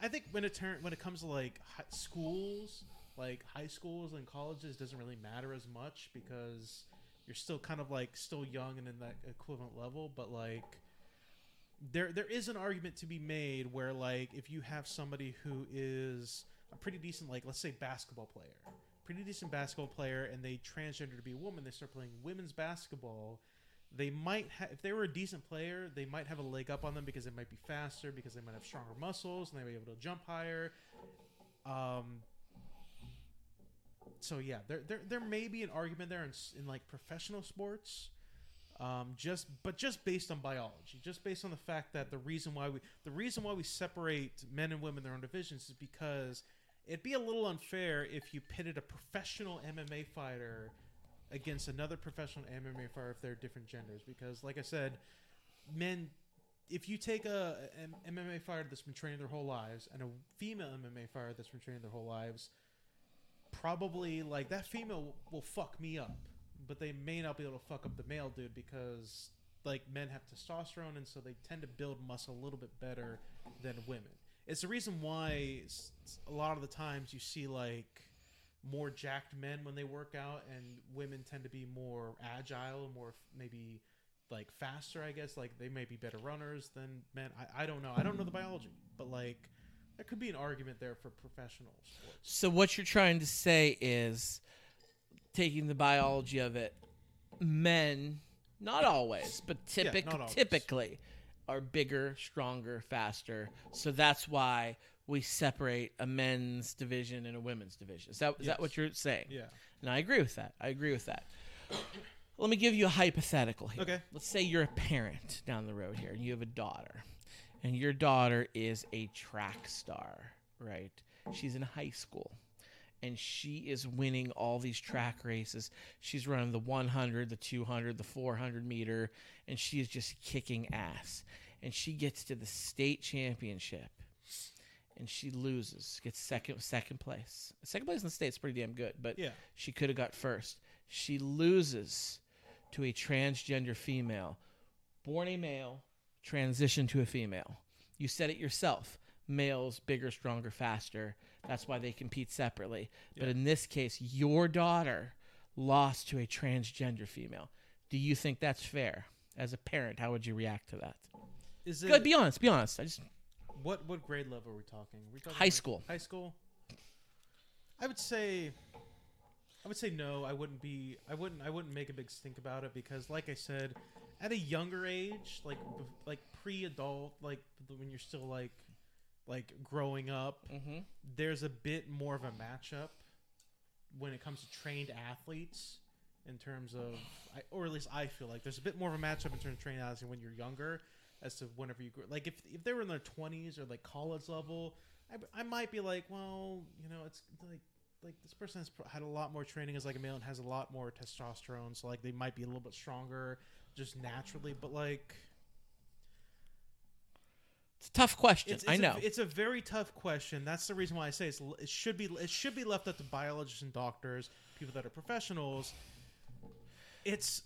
I think when it when it comes to like schools, like high schools and colleges, doesn't really matter as much because you're still kind of like still young and in that equivalent level. But like there there is an argument to be made where like if you have somebody who is a pretty decent like let's say basketball player pretty decent basketball player and they transgender to be a woman they start playing women's basketball they might have if they were a decent player they might have a leg up on them because they might be faster because they might have stronger muscles and they might be able to jump higher. Um so yeah there there, there may be an argument there in, in like professional sports um, just but just based on biology, just based on the fact that the reason why we the reason why we separate men and women in their own divisions is because it'd be a little unfair if you pitted a professional MMA fighter against another professional MMA fighter if they're different genders. Because, like I said, men, if you take a an MMA fighter that's been training their whole lives and a female MMA fighter that's been training their whole lives, probably like that female will fuck me up, but they may not be able to fuck up the male dude because like men have testosterone and so they tend to build muscle a little bit better than women. It's the reason why a lot of the times you see like more jacked men when they work out and women tend to be more agile and more maybe like faster i guess like they may be better runners than men i, I don't know i don't know the biology but like there could be an argument there for professionals. So what you're trying to say is taking the biology of it, men, not always, but typic- not always. typically are bigger, stronger, faster. So that's why we separate a men's division and a women's division. Is that is that what you're saying? yeah And I agree with that. I agree with that. Let me give you a hypothetical here. Okay. Let's say you're a parent down the road here and you have a daughter. And your daughter is a track star, right? She's in high school. And she is winning all these track races. She's running the 100, the 200, the 400 meter, and she is just kicking ass. And she gets to the state championship and she loses, gets second second place. Second place in the state's pretty damn good, but Yeah. she could have got first. She loses to a transgender female, born a male, transitioned to a female. You said it yourself. Males bigger, stronger, faster. That's why they compete separately. But in this case, your daughter lost to a transgender female. Do you think that's fair? As a parent, how would you react to that? is it Good, be honest. Be honest. I just what what grade level are we talking are we talking High like school. high school i would say i would say no i wouldn't be i wouldn't i wouldn't make a big stink about it because like i said at a younger age like like pre-adult like when you're still like like growing up mm-hmm. there's a bit more of a matchup when it comes to trained athletes in terms of I, or at least I feel like there's a bit more of a matchup in terms of trained athletes when you're younger as to whenever you grow like if if they were in their 20s or like college level I, I might be like well you know it's like like this person has had a lot more training as like a male and has a lot more testosterone so like they might be a little bit stronger just naturally but like It's a tough question. it's, I know. A, it's a very tough question. That's the reason why I say it's, it should be it should be left up to biologists and doctors, people that are professionals. It's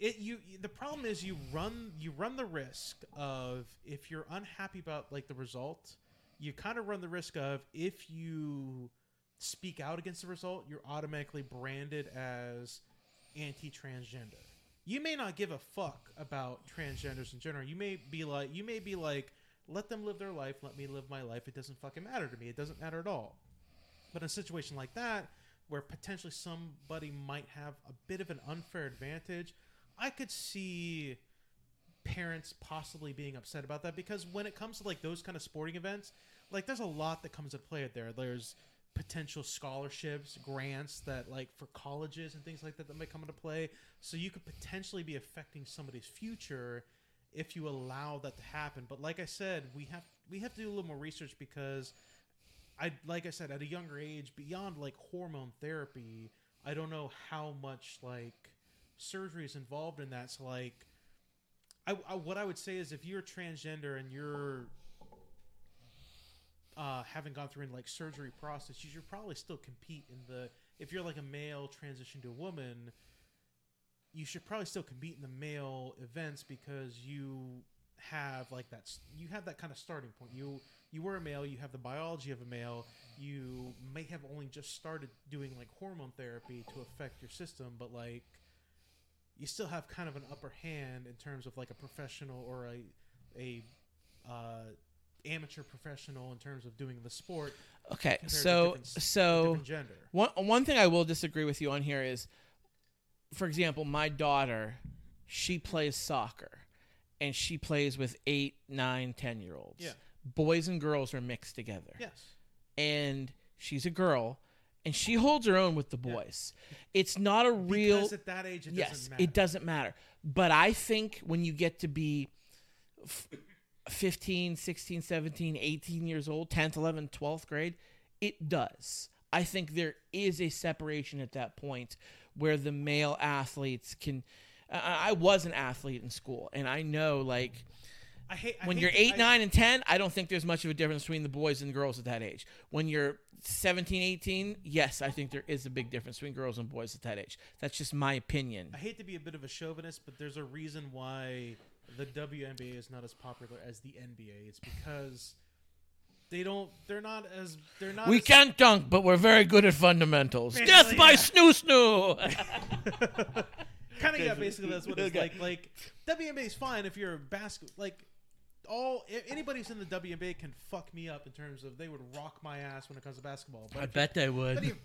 it you the problem is you run you run the risk of if you're unhappy about like the result, you kind of run the risk of if you speak out against the result, you're automatically branded as anti-transgender. You may not give a fuck about transgenders in general. You may be like you may be like let them live their life. Let me live my life. It doesn't fucking matter to me. It doesn't matter at all. But in a situation like that, where potentially somebody might have a bit of an unfair advantage, I could see parents possibly being upset about that because when it comes to like those kind of sporting events, like there's a lot that comes into play there. There's potential scholarships, grants that like for colleges and things like that that might come into play. So you could potentially be affecting somebody's future if you allow that to happen. But like I said, we have we have to do a little more research because I like I said at a younger age, beyond like hormone therapy, I don't know how much like surgery is involved in that. So like, I, I what I would say is if you're transgender and you're uh, having gone through in like surgery process, you should probably still compete in the. If you're like a male transition to a woman, you should probably still compete in the male events because you have like that. You have that kind of starting point. You you were a male. You have the biology of a male. You may have only just started doing like hormone therapy to affect your system, but like you still have kind of an upper hand in terms of like a professional or a a uh, amateur professional in terms of doing the sport. Okay, so different so gender. one one thing I will disagree with you on here is, for example, my daughter, she plays soccer, and she plays with eight, nine, ten year olds. Yeah. Boys and girls are mixed together. Yes. And she's a girl, and she holds her own with the Yeah. boys. It's not a real. Because at that age, it yes, doesn't matter. it doesn't matter. But I think when you get to be f- 15, 16, 17, 18 years old, 10th, 11th, 12th grade, it does. I think there is a separation at that point where the male athletes can. I I was an athlete in school, and I know, like, I hate I when hate you're 8, I- 9, and 10, I don't think there's much of a difference between the boys and girls at that age. When you're 17, 18, yes, I think there is a big difference between girls and boys at that age. That's just my opinion. I hate to be a bit of a chauvinist, but there's a reason why the WNBA is not as popular as the NBA. It's because they don't. They're not as. They're not. We as, can't dunk, but we're very good at fundamentals. Basically, Death by yeah. snoo snoo. (laughs) kind of yeah. Basically, that's what it's Okay. like. Like WNBA is fine if you're a basket. Like all anybody who's in the WNBA can fuck me up in terms of they would rock my ass when it comes to basketball. But I bet they would. you-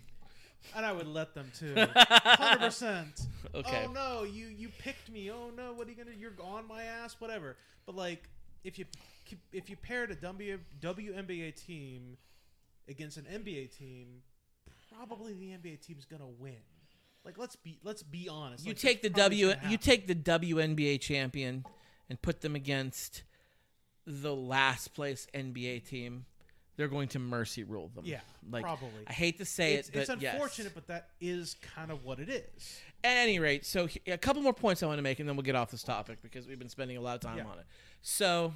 and I would let them too. (laughs) Hundred percent. Okay. Oh no, you you picked me. Oh no, what are you gonna? You're on my ass. Whatever. But like, if you if you paired a W WNBA team against an NBA team, probably the NBA team's gonna win. Like let's be let's be honest. You Like, take the W you take the WNBA champion and put them against the last place NBA team. They're going to mercy rule them. Yeah, like probably. I hate to say It's, it, but it's yes. unfortunate, but that is kind of what it is. At any rate, so a couple more points I want to make, and then we'll get off this topic because we've been spending a lot of time Yeah. on it. So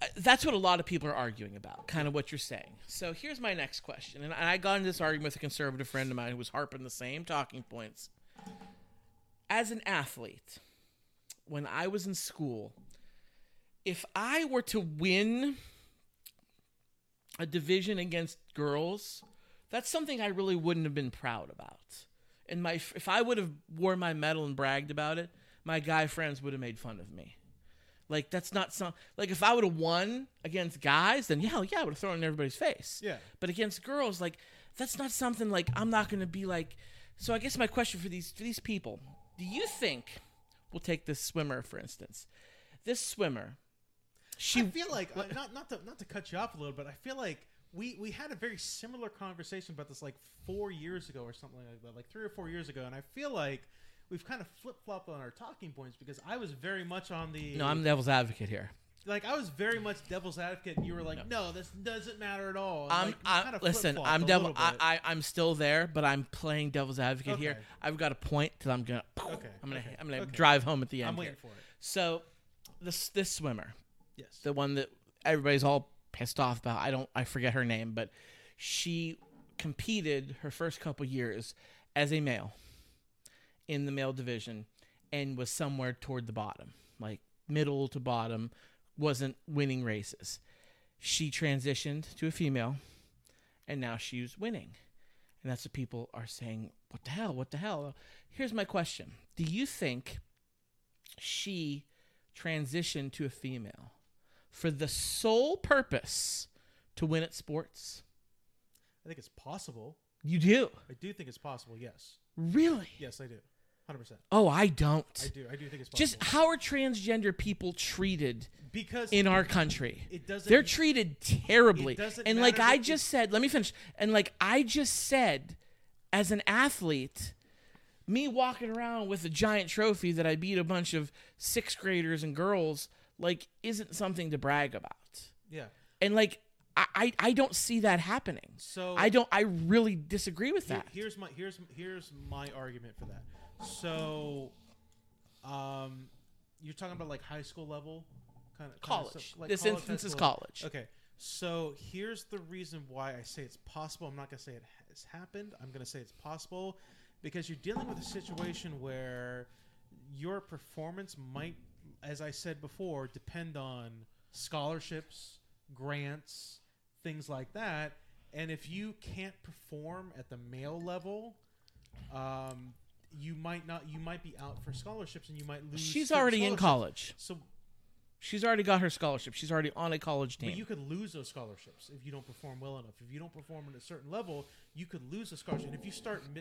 uh, that's what a lot of people are arguing about, kind of what you're saying. So here's my next question, and I got into this argument with a conservative friend of mine who was harping the same talking points. As an athlete, when I was in school, if I were to win a division against girls, that's something I really wouldn't have been proud about. And my if I would have wore my medal and bragged about it, my guy friends would have made fun of me. Like that's not some like if I would have won against guys, then yeah, yeah, I would have thrown it in everybody's face. Yeah. But against girls, like that's not something like I'm not gonna be like. So I guess my question for these for these people: Do you think we'll take this swimmer for instance? This swimmer, she I feel like uh, not not to not to cut you off a little, but I feel like we we had a very similar conversation about this like four years ago or something like that, like three or four years ago, and I feel like we've kind of flip flopped on our talking points because I was very much on the no, I'm the devil's advocate here. like I was very much devil's advocate, and you were like, no, this doesn't matter at all. I'm, like, I'm kinda listen. I'm devil. I. I I'm still there, but I'm playing devil's advocate here. I've got a point that I'm gonna. Okay, I'm gonna. okay, I'm gonna okay. drive home at the end. I'm here. waiting for it. So, this this swimmer, Yes. the one that everybody's all pissed off about. I don't. I forget her name, but she competed her first couple years as a male in the male division and was somewhere toward the bottom, like middle to bottom, wasn't winning races. She transitioned to a female and now she's winning. And that's what people are saying, what the hell? What the hell? Here's my question. Do you think she transitioned to a female for the sole purpose to win at sports? I think it's possible. You do. I do think it's possible. Yes. Really? Yes, I do. Hundred percent. Oh, I don't. I do. I do think it's possible. Just how are transgender people treated because in our country? it doesn't. They're treated terribly. It doesn't And like I just said, let me finish. And like I just said, as an athlete, me walking around with a giant trophy that I beat a bunch of sixth graders and girls, like, isn't something to brag about. yeah. And like I, I, I don't see that happening. So I don't I really disagree with that. here's my here's here's my argument for that. So, um, you're talking about like high school level, kind of college. like this college, instance is college. Okay, so here's the reason why I say it's possible. I'm not gonna say it has happened. I'm gonna say it's possible because you're dealing with a situation where your performance might, as I said before, depend on scholarships, grants, things like that. And if you can't perform at the male level, um, you might not. You might be out for scholarships, and you might lose. She's already in college. So She's already got her scholarship. She's already on a college team. But you could lose those scholarships if you don't perform well enough. If you don't perform at a certain level, you could lose a scholarship. And if you start mi-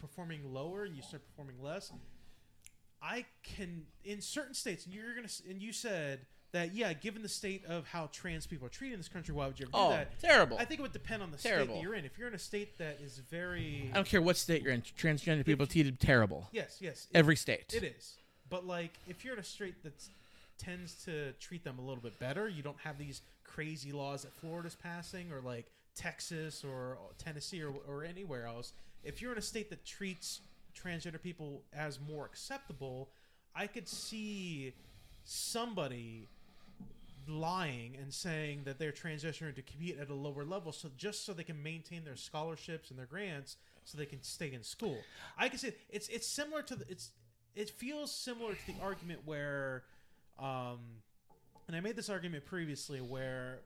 performing lower and you start performing less, I can in certain states. And you're gonna and you said that yeah, given the state of how trans people are treated in this country, why would you ever oh, do that? terrible. I think it would depend on the state that you're in. If you're in a state that is very I don't care what state you're in. Transgender people treated terrible. yes, yes, it- Every state. It is. But like if you're in a state that tends to treat them a little bit better, you don't have these crazy laws that Florida's passing or like Texas or Tennessee or, or anywhere else. If you're in a state that treats transgender people as more acceptable, I could see somebody lying and saying that they're transgender to compete at a lower level so just so they can maintain their scholarships and their grants so they can stay in school. I can say it's it's similar to the it's it feels similar to the argument where um and I made this argument previously where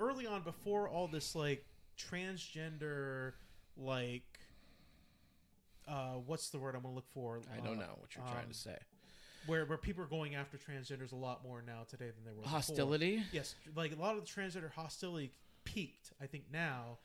early on before all this like transgender like uh what's the word I'm gonna look for? I don't Uh, know what you're trying um, to say. Where where people are going after transgenders a lot more now today than they were before. Hostility. Yes, like a lot of the transgender hostility peaked, I think now,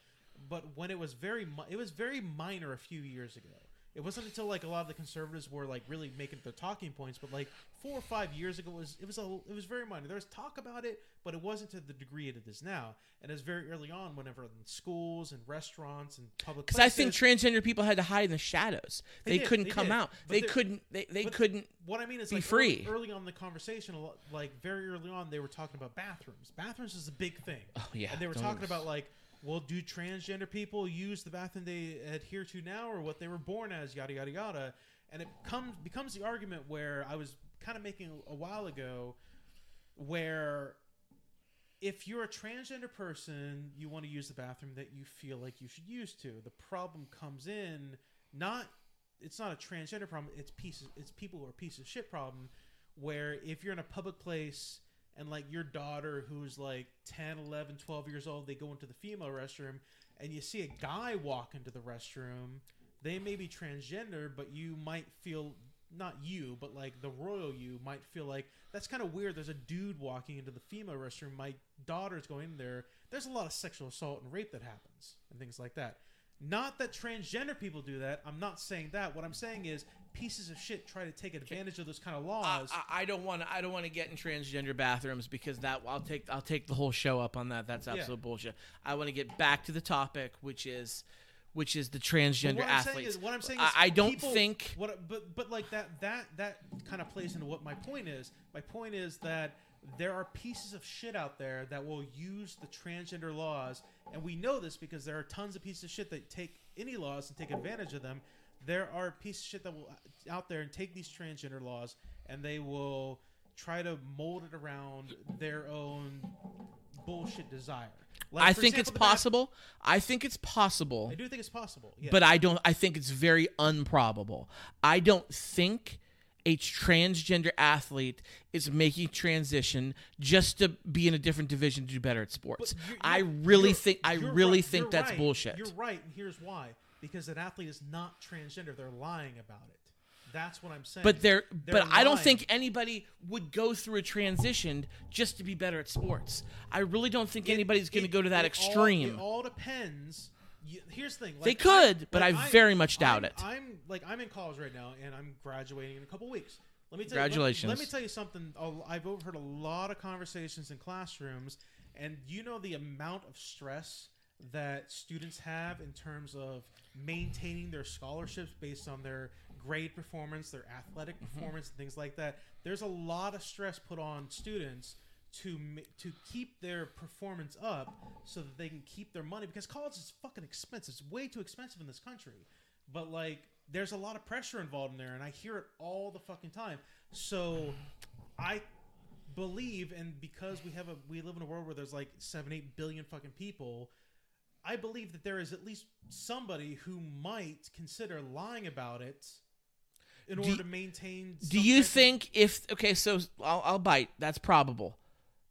but when it was very mi- it was very minor a few years ago. It wasn't until like a lot of the conservatives were like really making their talking points, but like four or five years ago it was it was a it was very minor. There was talk about it, but it wasn't to the degree it is now. And it was very early on, whenever in schools and restaurants and public Because I think transgender people had to hide in the shadows. They They, did, couldn't they come did. out. But They couldn't. They, they couldn't. What I mean is be like free. Early, early on in the conversation, like very early on, they were talking about bathrooms. Bathrooms is a big thing. Oh yeah. and they were talking about like, well, do transgender people use the bathroom they adhere to now, or what they were born as? Yada yada yada. And it comes becomes the argument where I was kind of making a while ago, where if you're a transgender person, you want to use the bathroom that you feel like you should use to. The problem comes in not it's not a transgender problem, it's pieces it's people who are piece of shit problem where if you're in a public place and like your daughter who's like 10, 11, 12 years old, they go into the female restroom and you see a guy walk into the restroom, they may be transgender, but you might feel not you, but like the royal you might feel like that's kind of weird. There's a dude walking into the female restroom. My daughter's going in there. There's a lot of sexual assault and rape that happens and things like that. Not that transgender people do that. I'm not saying that. What I'm saying is pieces of shit try to take advantage of those kind of laws. I- I don't want to. I don't want to get in transgender bathrooms because that I'll take. I'll take the whole show up on that. That's Yeah. absolute bullshit. I want to get back to the topic, which is, which is the transgender what athletes. is, what I'm saying I- is, I don't people- think- What, but but like that that that kind of plays into what my point is. My point is that there are pieces of shit out there that will use the transgender laws, and we know this because there are tons of pieces of shit that take any laws and take advantage of them. There are pieces of shit that will uh, out there and take these transgender laws, and they will try to mold it around their own bullshit desire. Like, I think example, it's possible. I think it's possible. I do think it's possible. Yeah. but I don't. I think it's very unprobable. I don't think a transgender athlete is making transition just to be in a different division to do better at sports. You're- I you're- really think. I really right- think that's right. bullshit. You're right, and here's why: because an athlete is not transgender; they're lying about it. That's what I'm saying. But they're, They're but I don't think anybody would go through a transition just to be better at sports. I really don't think It- anybody's going to go to that it all- extreme. it all depends. You, here's the thing. They like, could, but like, I very much doubt I'm- it. I'm like I'm in college right now, and I'm graduating in a couple weeks. Let me tell Congratulations. You, let, let me tell you something. I've overheard a lot of conversations in classrooms, and you know the amount of stress that students have in terms of maintaining their scholarships based on their grade performance, their athletic Mm-hmm. performance, and things like that. There's a lot of stress put on students to to keep their performance up so that they can keep their money because college is fucking expensive. It's way too expensive in this country. But like there's a lot of pressure involved in there and I hear it all the fucking time. So I believe and because we have a we live in a world where there's like 7 8 billion fucking people I believe that there is at least somebody who might consider lying about it in order you- to maintain Do you think if okay, so I'll, I'll bite. That's probable.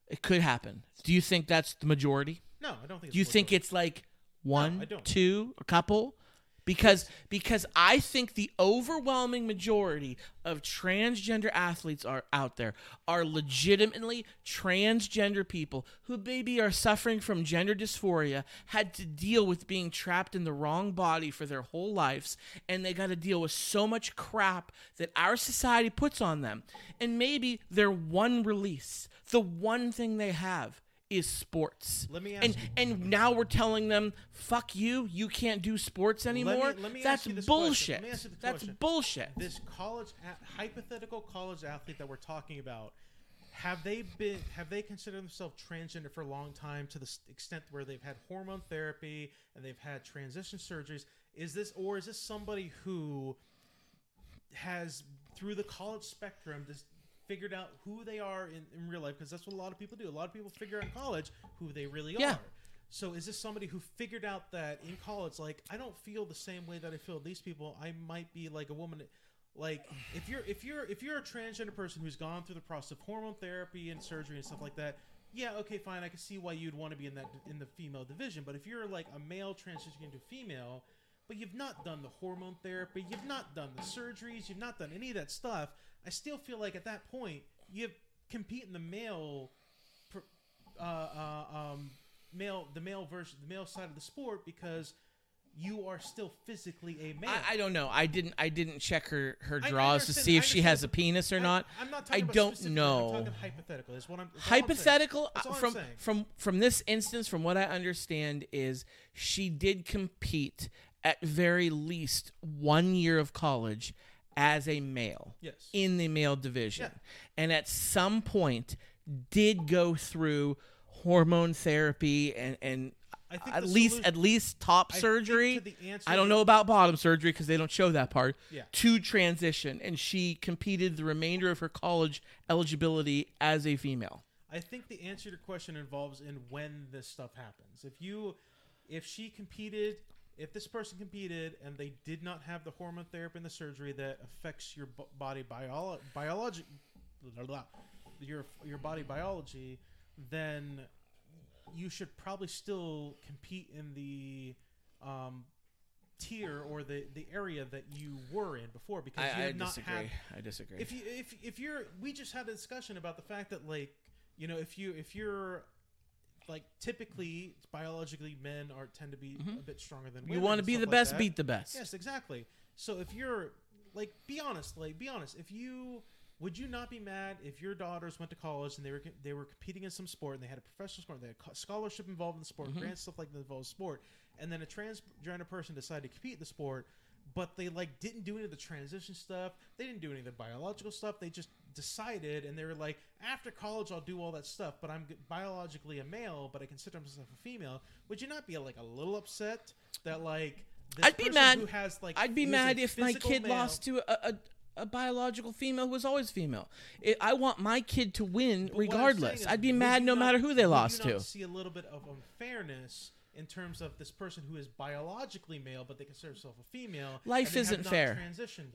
It could happen. Do you think that's the majority? No, I don't think Do you think it's like one, don't. two, a couple? Because because I think the overwhelming majority of transgender athletes are out there are legitimately transgender people who maybe are suffering from gender dysphoria, had to deal with being trapped in the wrong body for their whole lives, and they got to deal with so much crap that our society puts on them. And maybe their one release, the one thing they have is sports. Let me and you- and now we're telling them, "Fuck you! You can't do sports anymore." let me That's ask you this question. bullshit. Let me ask you the That's question. bullshit. this college hypothetical college athlete that we're talking about have they been have they considered themselves transgender for a long time to the extent where they've had hormone therapy and they've had transition surgeries is this or is this somebody who has through the college spectrum just figured out who they are in, in real life because that's what a lot of people do. A lot of people figure out in college who they really Yeah. are. So is this somebody who figured out that in college like i don't feel the same way that i feel these people. I might be like a woman like if you're if you're if you're a transgender person who's gone through the process of hormone therapy and surgery and stuff like that yeah okay fine i can see why you'd want to be in that in the female division. But if you're like a male transitioning into female but you've not done the hormone therapy you've not done the surgeries you've not done any of that stuff i still feel like at that point you compete in the male uh, uh, um, male the male version the male side of the sport because you are still physically a male I, I don't know. I didn't. I didn't check her her draws to see if she has a penis or I- not. I'm not I don't know. I'm talking hypothetical. Is what I'm is I'm hypothetical I'm from from from this instance from what i understand is she did compete at very least one year of college as a male Yes. in the male division Yeah. and at some point did go through hormone therapy and and I think at least solution- at least top I surgery i don't know about bottom surgery because they don't show that part Yeah. to transition and she competed the remainder of her college eligibility as a female I think the answer to your question involves in when this stuff happens. If you, if she competed, if this person competed and they did not have the hormone therapy and the surgery that affects your bo- body biolo- biology, blah, blah, your your body biology, then you should probably still compete in the um, tier or the the area that you were in before because you I, I have not disagree. had I disagree. if you if if you're we just had a discussion about the fact that like you know if you if you're like typically biologically men are tend to be a bit stronger than women you want to and be stuff the like best, that. beat the best. yes exactly so if you're like be honest like be honest if you would you not be mad if your daughters went to college and they were they were competing in some sport and they had a professional sport they had a scholarship involved in the sport Mm-hmm. grants stuff like that involved sport and then a transgender person decided to compete in the sport but they like didn't do any of the transition stuff they didn't do any of the biological stuff they just decided and they were like after college i'll do all that stuff but i'm biologically a male but i consider myself a female would you not be like a little upset that like this I'd be person mad. who has like I'd be mad if my kid male- lost to a, a, a biological female who was always female. It, I want my kid to win But what I'm regardless. I'd be mad no not- matter who they lost to. See a little bit of unfairness in terms of this person who is biologically male, but they consider themselves a female. Life isn't fair.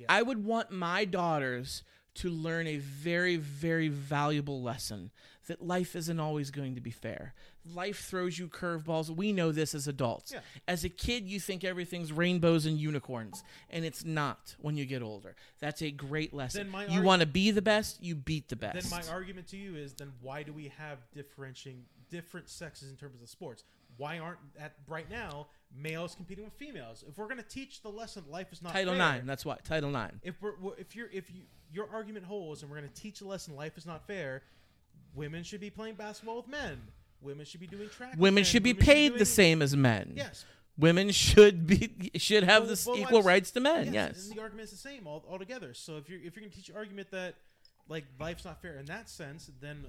I would want my daughters to learn a very, very valuable lesson that life isn't always going to be fair. Life throws you curveballs. We know this as adults. Yeah. As a kid, you think everything's rainbows and unicorns, and it's not when you get older. That's a great lesson. Then my you arg- want to be the best, you beat the best. Then my argument to you is then why do we have differentiating different sexes in terms of sports? Why aren't at right now males competing with females? If we're going to teach the lesson life is not fair. Title fair, Nine. That's why Title Nine. If we're if you're if you your argument holds and we're going to teach the lesson life is not fair, women should be playing basketball with men. Women should be doing track. Women men. should be Women paid doing- the same as men. Yes. Women should be should have Well, this well, equal rights to men. Yes. And the argument is the same all, altogether. So if you're if you're going to teach your argument that like life's not fair in that sense, then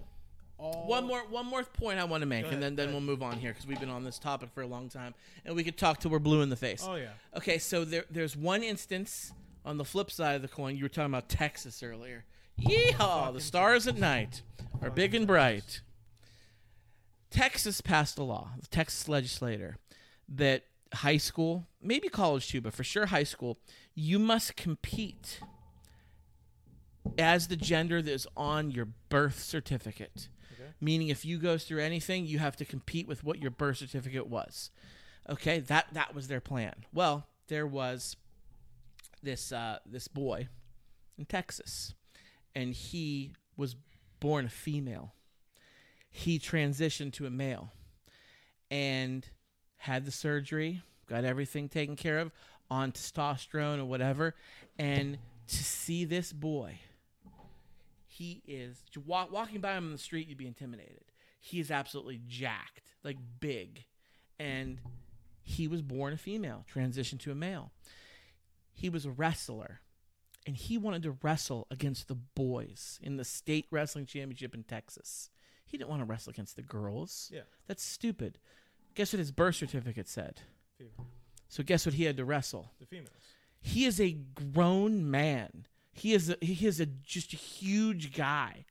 all One more one more point I want to make, Go and then, then we'll move on here because we've been on this topic for a long time, and we could talk till we're blue in the face. Oh yeah. Okay, so there there's one instance on the flip side of the coin. You were talking about Texas earlier. Yeehaw! The stars at night are big and bright. Texas passed a law, the Texas legislator, that high school, maybe college too, but for sure high school, you must compete as the gender that is on your birth certificate. Meaning, if you go through anything, you have to compete with what your birth certificate was. Okay, that that was their plan. Well, there was this uh, this boy in Texas, and he was born a female. He transitioned to a male, and had the surgery, got everything taken care of on testosterone or whatever, and to see this boy he is walk, walking by him in the street you'd be intimidated he is absolutely jacked like big and he was born a female transitioned to a male he was a wrestler and he wanted to wrestle against the boys in the state wrestling championship in texas he didn't want to wrestle against the girls Yeah. that's stupid guess what his birth certificate said Female. so guess what he had to wrestle The females. he is a grown man. He is a, he is a just a huge guy,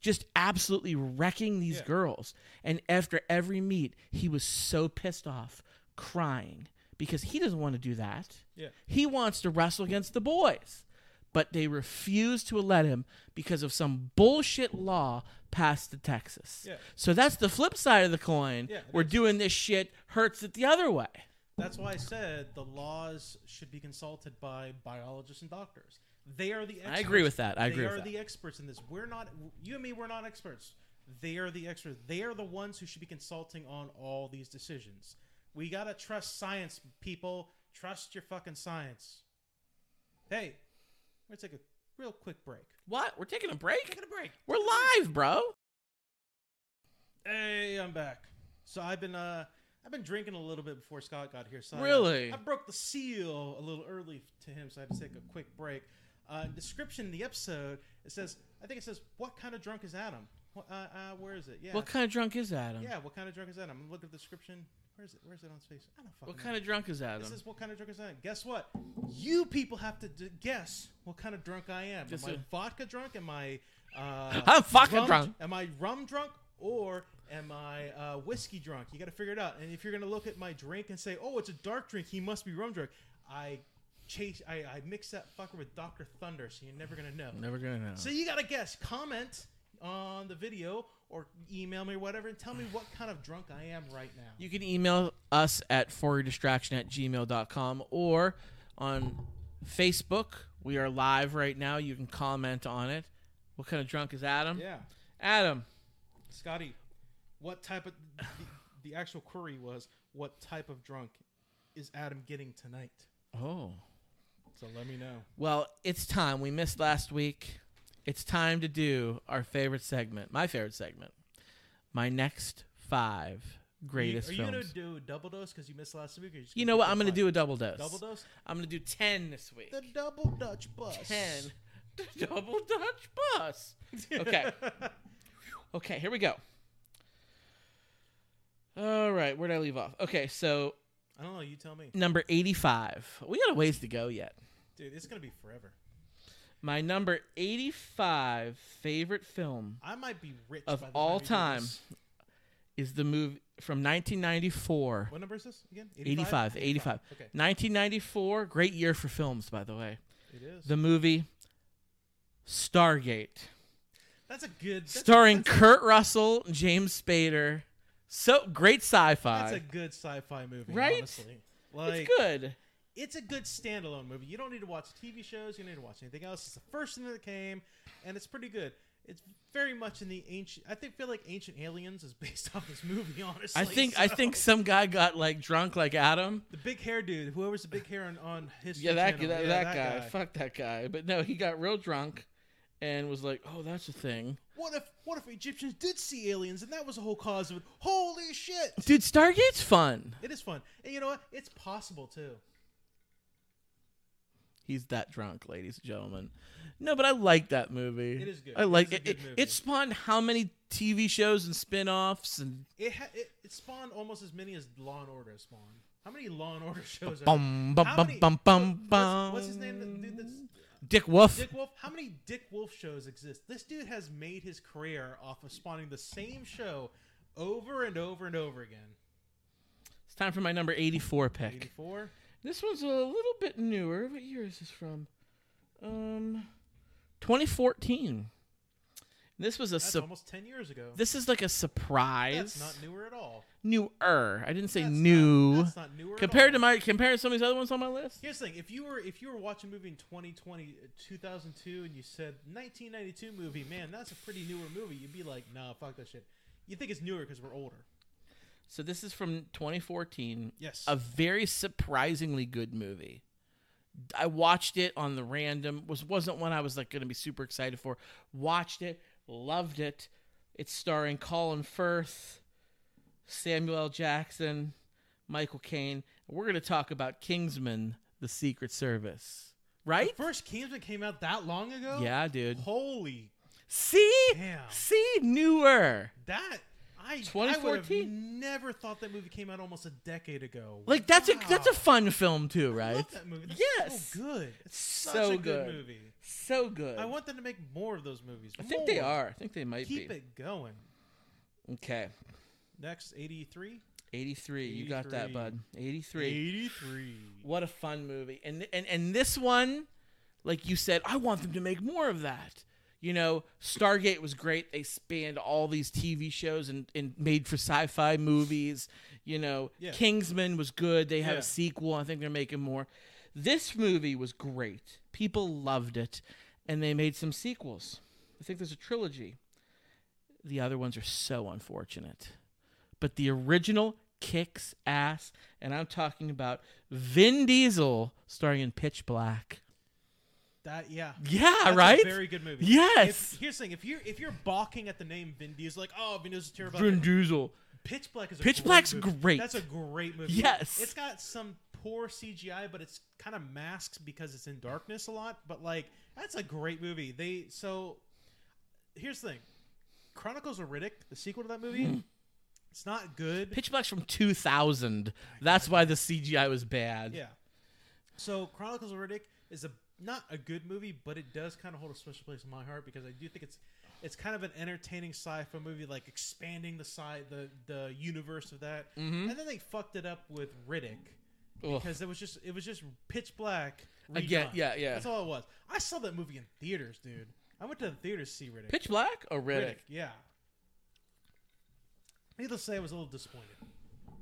just absolutely wrecking these Yeah. girls. And after every meet, he was so pissed off, crying because he doesn't want to do that. Yeah. He wants to wrestle against the boys, but they refuse to let him because of some bullshit law passed in Texas. Yeah. So that's the flip side of the coin. Yeah, We're doing this shit hurts it the other way. That's why I said the laws should be consulted by biologists and doctors. They are the experts. I agree with that. I they agree are with that. the experts in this. We're not. You and me. We're not experts. They are the experts. They are the ones who should be consulting on all these decisions. We gotta trust science, people. Trust your fucking science. Hey, we're gonna take a real quick break. What? We're taking a break? Taking a break. We're live, bro. Hey, I'm back. So I've been uh I've been drinking a little bit before Scott got here. So I- Really? I, broke the seal a little early to him, so I had to take a quick break. Uh, description in the episode it says I think it says what kind of drunk is Adam? What, uh, uh, where is it? Yeah. What kind of drunk is Adam? yeah, what kind of drunk is Adam? Look at the description. Where is it? Where is it on space? I don't fucking What kind of drunk is know. Adam? This is what kind of drunk is Adam. Guess what? You people have to d- guess what kind of drunk I am. Am I vodka drunk? Am I? Uh, (laughs) I'm vodka rum- drunk. Am I rum drunk or am I uh, whiskey drunk? You got to figure it out. And if you're gonna look at my drink and say, "Oh, it's a dark drink," he must be rum drunk. I chase. I, I mix that fucker with Dr. Thunder, so you're never gonna know. Never gonna know. So you gotta guess. Comment on the video or email me or whatever and tell me what kind of drunk I am right now. You can email us at foryourdistraction at gmail.com or on Facebook. We are live right now. You can comment on it. What kind of drunk is Adam? yeah, Adam. Scotty, what type of the, the actual query was? What type of drunk is Adam getting tonight? Oh. So let me know. Well, it's time. We missed last week. It's time to do our favorite segment, my favorite segment. My next five greatest Are you, are you films. gonna do a double dose because you missed last week? Or you You know what? I'm going to five? do a double dose. double dose. I'm going to do 10 this week. The double Dutch bus. 10. (laughs) The double Dutch bus. Okay. (laughs) Okay, here we go. All right, where did I leave off? Okay, so I don't know. You tell me, number 85. We got a ways to go yet. Dude. It's gonna be forever. My number 85 favorite film I might be rich Of by the all time. is the movie from 1994. What number is this again? 85, 85. Okay, 1994, great year for films, by the way. it is. The movie Stargate, That's a good. That's, starring that's a- Kurt Russell, James Spader. So great sci-fi. That's a good sci-fi movie, Right? Honestly, like it's good. It's a good standalone movie. You don't need to watch TV shows. You don't need to watch anything else. It's the first thing that came, and it's pretty good. It's very much in the ancient. I think feel like Ancient Aliens is based (laughs) off this movie. Honestly, I think I think some guy got like drunk like Adam. the big hair dude, whoever's the big hair on on his Yeah, that that, yeah, that, guy. Fuck that guy. But no, he got real drunk and was like, "Oh, that's a thing." What if what if Egyptians did see aliens and that was the whole cause of it? Holy shit! Dude, Stargate's fun. It is fun, and you know what? It's possible too. He's that drunk, ladies and gentlemen. No, but I like that movie. It is good. I It like it. good It, it spawned how many TV shows and spin-offs and It, ha- it it spawned almost as many as Law and Order spawned. How many Law and Order shows? are bum bum bum many- bum bum bum. what's, what's his name? Dude that's Dick Wolf. Dick Wolf. How many Dick Wolf shows exist? This dude has made his career off of spawning the same show over and over and over again. It's time for my number 84 pick. 84. This one's a little bit newer. What year is this from? Um, 2014. This was a That's sup- almost 10 years ago. this is like a surprise. That's not newer at all. newer. I didn't say That's new. Not, that's not newer. compared to my compared to some of these other ones on my list. Here's the thing: if you were if you were watching a movie in 2020, uh, 2002, and you said 1992 movie, man, that's a pretty newer movie. You'd be like, nah, fuck that shit. You think it's newer because we're older. So this is from 2014. Yes. A very surprisingly good movie. I watched it on the random. Was wasn't one I was like going to be super excited for. Watched it, loved it. It's starring Colin Firth, Samuel L. Jackson, Michael Caine. We're going to talk about Kingsman: The Secret Service. Right? The first Kingsman came out that long ago. Yeah, dude. Holy See? damn! See, newer. That I I would 2014? have never thought that movie came out almost a decade ago. Like that's a that's a fun film too, I right? love that movie. That's Yes. so good. It's such So a good, good. movie. So good. I want them to make more of those movies. I think they are. I think they might Keep be. it going. Okay. Next, 83. 83. You got that, bud. 83. 83. What a fun movie. And and and this one, like you said, I want them to make more of that. You know, Stargate was great. They spanned all these TV shows and, and made for sci-fi movies. You know, Yeah. Kingsman was good. They have Yeah. a sequel. I think they're making more. This movie was great. People loved it, and they made some sequels. I think there's a trilogy. The other ones are so unfortunate. But the original kicks ass, and I'm talking about Vin Diesel starring in Pitch Black. That yeah. Yeah, That's right? Very good movie. Yes. If, here's the thing: if you're if you're balking at the name Vin Diesel, like oh Vin Diesel's terrible. Vin Diesel. Pitch Black is a Pitch great Black's movie. great. That's a great movie. Yes. it's got some poor CGI, but it's kind of masked because it's in darkness a lot. But like that's a great movie. They so here's the thing: Chronicles of Riddick, the sequel to that movie, mm. it's not good. Pitch Black's from 2000. That's why the CGI was bad. Yeah. So Chronicles of Riddick is a not a good movie, but it does kind of hold a special place in my heart because I do think it's it's kind of an entertaining sci-fi movie, like expanding the side the the universe of that. Mhm. And then they fucked it up with Riddick Ugh. because it was just it was just pitch black. Again, redone. yeah, yeah. That's all it was. I saw that movie in theaters, dude. I went to the theaters to see Riddick. Pitch Black or Riddick? yeah. Needless to say, I was a little disappointed.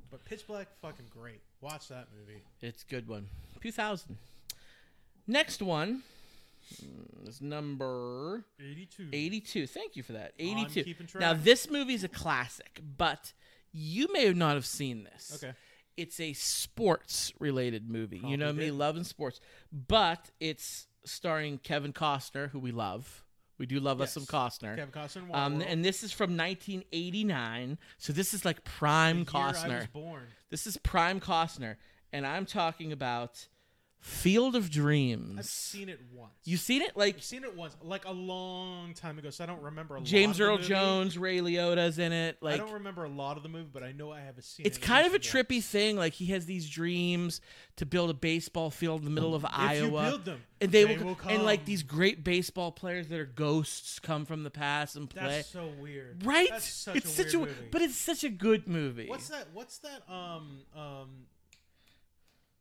But Pitch Black, fucking great. Watch that movie. It's a good one. 2000. Next one is number 82. 82. Thank you for that. 82. keeping Now, this movie is a classic, but you may not have seen this. Okay. It's a sports related movie. you know Probably me, did. loving sports. But it's starring Kevin Costner, who we love. We do love us some Costner. Kevin Costner. Um, and this is from 1989. So this is like prime The year I was Costner. born. This is prime Costner. And I'm talking about Field of Dreams. I've seen it once. You've seen it? Like I've seen it once, like a long time ago. So I don't remember a James lot of Earl the movie. Jones, Ray Liotta's in it. Like I don't remember a lot of the movie, but I know I have seen it. it's it. kind of a trippy thing. Like he has these dreams to build a baseball field in the middle of If Iowa. you build them, and they, will, will and like these great baseball players that are ghosts come from the past and play. That's so weird. right? That's such it's a such weird a movie. but it's such a good movie. what's that? What's that? Um, um,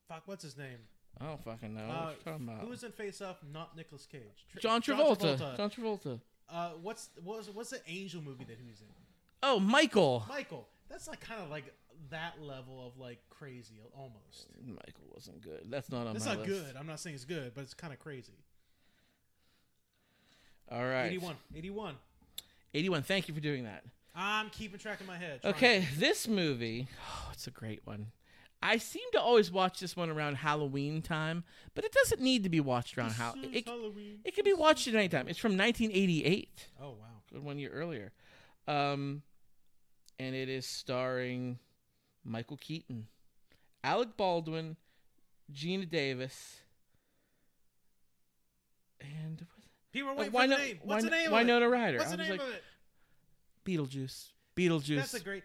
fuck. What's his name? I don't fucking know. Uh, what you talking about? Who was in Face Off? Not Nicolas Cage. Tr- John Travolta. John Travolta. Uh, what's what was what's the Angel movie that he was in? Oh, Michael. Michael. That's like kind of like that level of like crazy almost. Michael wasn't good. That's not on That's not list. good. I'm not saying it's good, but it's kind of crazy. All right. 81. 81. 81. Thank you for doing that. I'm keeping track in my head. trying Okay, this movie, (sighs) oh, it's a great one. I seem to always watch this one around Halloween time, but it doesn't need to be watched around. It, Halloween. it can be watched at any time. It's from 1988, Oh wow. good one year earlier, um, and it is starring Michael Keaton, Alec Baldwin, Geena Davis, and People are uh, waiting why for not? the name. What's why, the name Winona of it? Ryder. What's I the was name like of it? Beetlejuice. Beetlejuice. That's a great.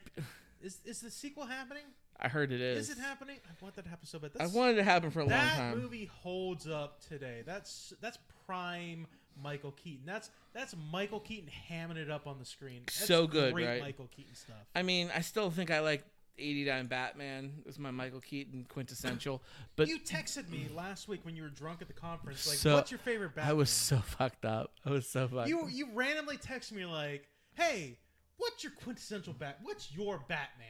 Is is the sequel happening? I heard it is. Is it happening? I want that to happen so bad. I wanted it to happen for a long time. that movie holds up today. That's that's prime Michael Keaton. That's that's Michael Keaton hamming it up on the screen. That's So good, great right? Michael Keaton stuff. I mean, I still think I like 89 Batman. It's my Michael Keaton quintessential. But you texted me last week when you were drunk at the conference. Like, So- what's your favorite Batman? I was so fucked up. I was so fucked You you randomly text me like, "Hey, what's your quintessential Bat? What's your Batman?"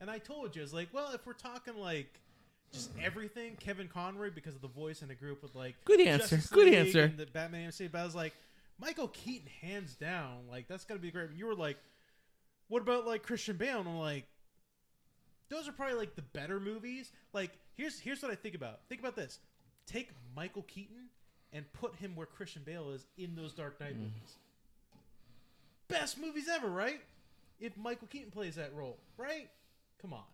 And I told you, I was like, "Well, if we're talking like just everything, Kevin Conroy because of the voice in a group with like Good answer. Justice Good League answer. and the Batman MC." But I was like, Michael Keaton, hands down, like that's gonna be great. You were like, "What about like Christian Bale?" And I'm like, those are probably like the better movies. Like here's here's what I think about. Think about this. Take Michael Keaton and put him where Christian Bale is in those Dark Knight mm. movies. Best movies ever, right? If Michael Keaton plays that role, right? Come on.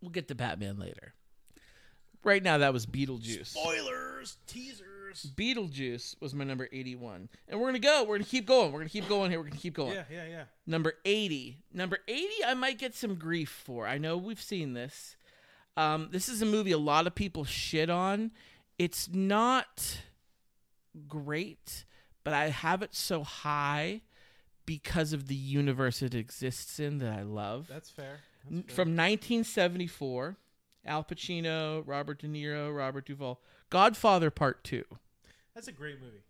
We'll get to Batman later. Right now, that was Beetlejuice. Spoilers, teasers. Beetlejuice was my number 81. And we're going to go. We're going to keep going. We're going to keep going here. We're going to keep going. Yeah, yeah, yeah. Number 80. Number 80, I might get some grief for. I know we've seen this. Um, this is a movie a lot of people shit on. It's not great, but I have it so high because of the universe it exists in that I love. That's fair. N- From 1974, Al Pacino, Robert De Niro, Robert Duvall, Godfather Part 2. That's a great movie.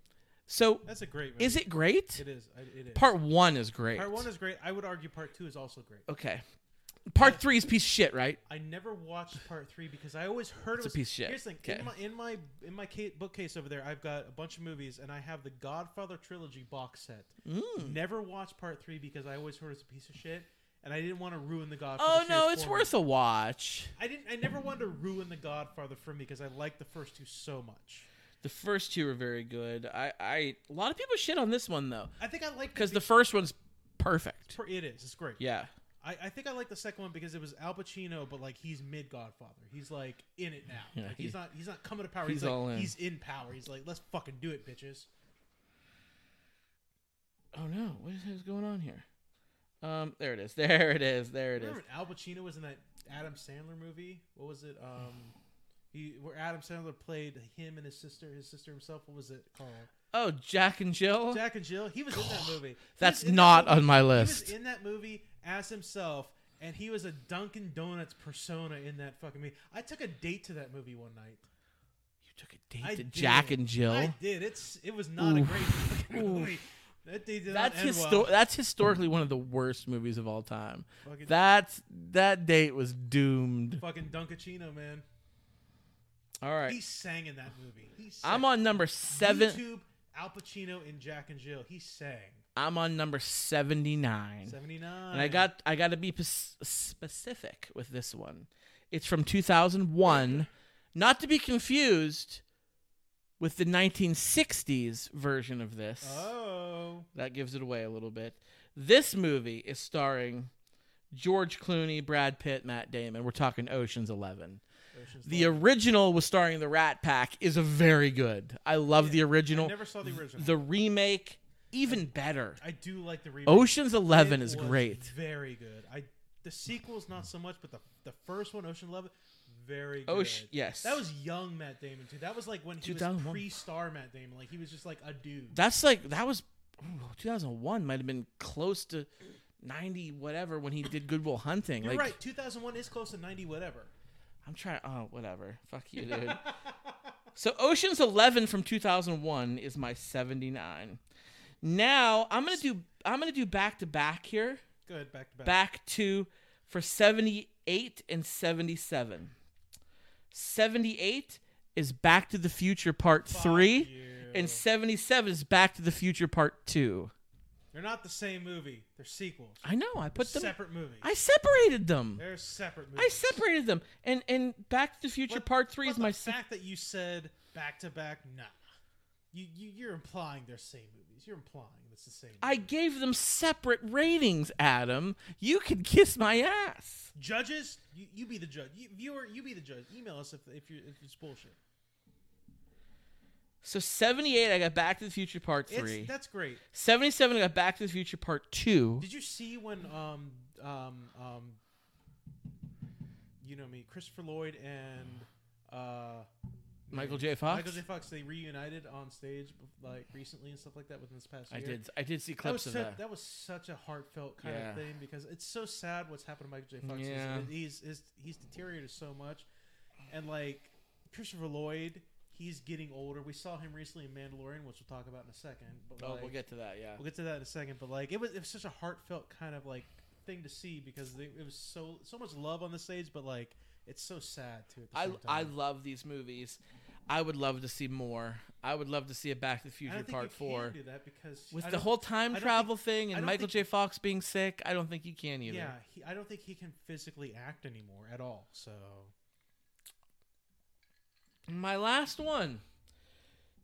So, That's a great movie. is it great? It is. It is. Part 1 is great. Part one is great. I would argue part two is also great. Okay. Part 3 is piece of shit, right? I never watched part three because I always heard It's it was a piece of shit. Here's the thing: Okay. in my in my in my ca- bookcase over there, I've got a bunch of movies, and I have the Godfather trilogy box set. Mm. Never watched part three because I always heard it's a piece of shit, and I didn't want to ruin the Godfather. Oh no, it's worth Me. a watch. I didn't. I never wanted to ruin the Godfather for me because I like the first two so much. The first two are very good. I, I a lot of people shit on this one though, I think I like because the first one's perfect. it is. It's great. Yeah, I, I think I like the second one because it was Al Pacino, but like he's mid Godfather. He's like in it now. Yeah, like, he's not. He's not coming to power. he's He's, like all in. he's in power. He's like, let's fucking do it, bitches. Oh no, what is, what is going on here? Um, (laughs) there it is. There it is. There it is. Al Pacino was in that Adam Sandler movie? What was it? Um, he where Adam Sandler played him and his sister, his sister himself. What was it called? Oh, Jack and Jill. Jack and Jill. He was in that movie. He That's was in that not movie- on my list. He was in that movie as himself, and he was a Dunkin' Donuts persona in that fucking movie. I took a date to that movie one night. You took a date I to did. Jack and Jill. I did. It's it was not a Oof. great fucking movie. That date did That's not end histo- well. That's historically one of the worst movies of all time. Fucking, That's that date was doomed. fucking Dunkaccino, man. All right, He sang in that movie. He sang. I'm on number seven. YouTube, Al Pacino in Jack and Jill. He sang. I'm on number seventy nine. 79. And I got I got to be pes- specific with this one. It's from 2001, not to be confused with the 1960s version of this. Oh. That gives it away a little bit. This movie is starring George Clooney, Brad Pitt, Matt Damon. We're talking Ocean's 11. Ocean's The Eleven. original was starring the Rat Pack is a very good. I love the I original. never saw the original. The remake even better. I do like the remake. Ocean's 11 It is great. Very good. I the sequel's not so much, but the the first one, Ocean Eleven, very oh, good. Ocean, yes. That was young Matt Damon too. That was like when he was 2001. pre-star Matt Damon. Like he was just like a dude. That's like that was ooh, 2001 might have been close to 90 whatever when he did Good Will Hunting. You're like right. 2001 is close to 90 whatever. I'm trying oh whatever. Fuck you, dude. (laughs) So Ocean's 11 from 2001 is my 79. Now, I'm going to do I'm to do back to back here. Good. Back to back. Back to for 78 and 77. 78 is Back to the Future Part Fuck 3 you. and 77 is Back to the Future Part 2. They're not the same movie. They're sequels. I know, I put them separate movies. I separated them. They're separate I separated them. And and Back to the Future But- Part 3 is my the se- fact that you said back to back. Nah, you, you you're implying they're same movies. You're implying it's the same. I gave them separate ratings, Adam. You can (laughs) kiss my ass. Judges, you, you be the judge. You, viewer, you be the judge. Email us if if you if it's bullshit. So 78 I got Back to the Future Part 3. It's, that's great. 77 I got Back to the Future Part 2. Did you see when um um um you know me, Christopher Lloyd and uh Michael J. Fox? Michael J. Fox they reunited on stage like recently and stuff like that within this past I year. did I did see That clips of such, that. that was such a heartfelt kind Yeah. of thing because it's so sad what's happened to Michael J. Fox. He's- Yeah. He's, he's he's deteriorated so much, and like Christopher Lloyd, he's getting older. We saw him recently in Mandalorian, which we'll talk about in a second. But Oh, like, we'll get to that, yeah. we'll get to that in a second. But like it was it was such a heartfelt kind of like thing to see because they, it was so so much love on the stage, but like it's so sad too. I I love these movies. I would love to see more. I would love to see a Back to the I Future don't think Part you 4. can do that because With the whole time travel think- thing and Michael think- J. Fox being sick, I don't think you can either. Yeah, he, I don't think he can physically act anymore at all. So My last one.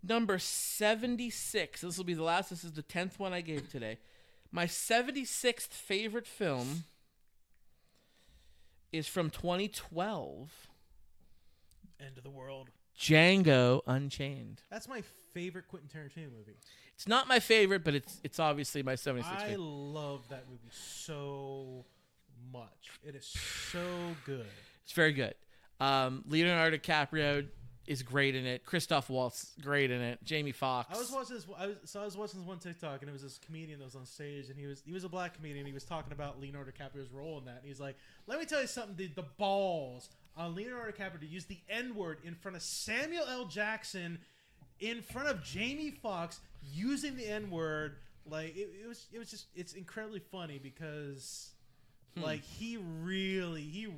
Number 76. This will be the last. This is the 10th one I gave today. My 76th favorite film is from 2012 end of the world. Django Unchained. That's my favorite Quentin Tarantino movie. It's not my favorite, but it's it's obviously my 76th I favorite. love that movie so much. It is so good. It's very good. Um, Leonardo DiCaprio is great in it. Christoph Waltz great in it. Jamie Foxx. I was watching this. I was, so I was watching this one TikTok, and it was this comedian that was on stage, and he was he was a black comedian. He was talking about Leonardo DiCaprio's role in that. And he's like, "Let me tell you something. The, the balls on Leonardo DiCaprio to use the N word in front of Samuel L. Jackson, in front of Jamie Foxx, using the N word. Like it, it was it was just it's incredibly funny because Hmm. like he really he."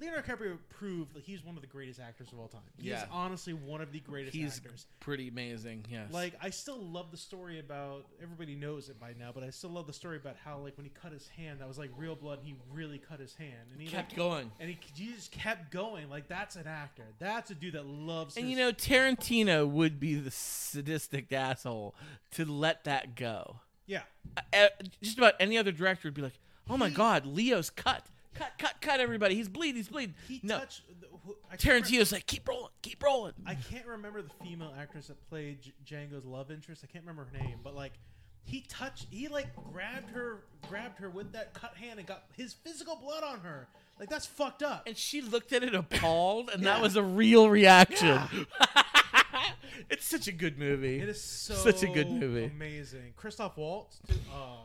Leonardo DiCaprio proved that he's one of the greatest actors of all time. He is Yeah. honestly one of the greatest He's actors. pretty amazing. Yes. Like I still love the story about everybody knows it by now, but I still love the story about how like when he cut his hand, that was like real blood. And he really cut his hand, and he kept like, going. and he, he just kept going. Like that's an actor. That's a dude that loves. And his- you know, Tarantino would be the sadistic asshole to let that go. yeah, Uh, just about any other director would be like, "Oh my God, Leo's cut, cut, cut, cut! Everybody, he's bleeding, he's bleeding." he no, touched. Tarantino's like, "Keep rolling, keep rolling." I can't remember the female actress that played J- Django's love interest. I can't remember her name, but like he touched, he like grabbed her, grabbed her with that cut hand and got his physical blood on her. Like that's fucked up. and she looked at it appalled, and that was a real reaction. (laughs) it's such a good movie. It is so Such a good movie. Amazing. Christoph Waltz. Dude, oh,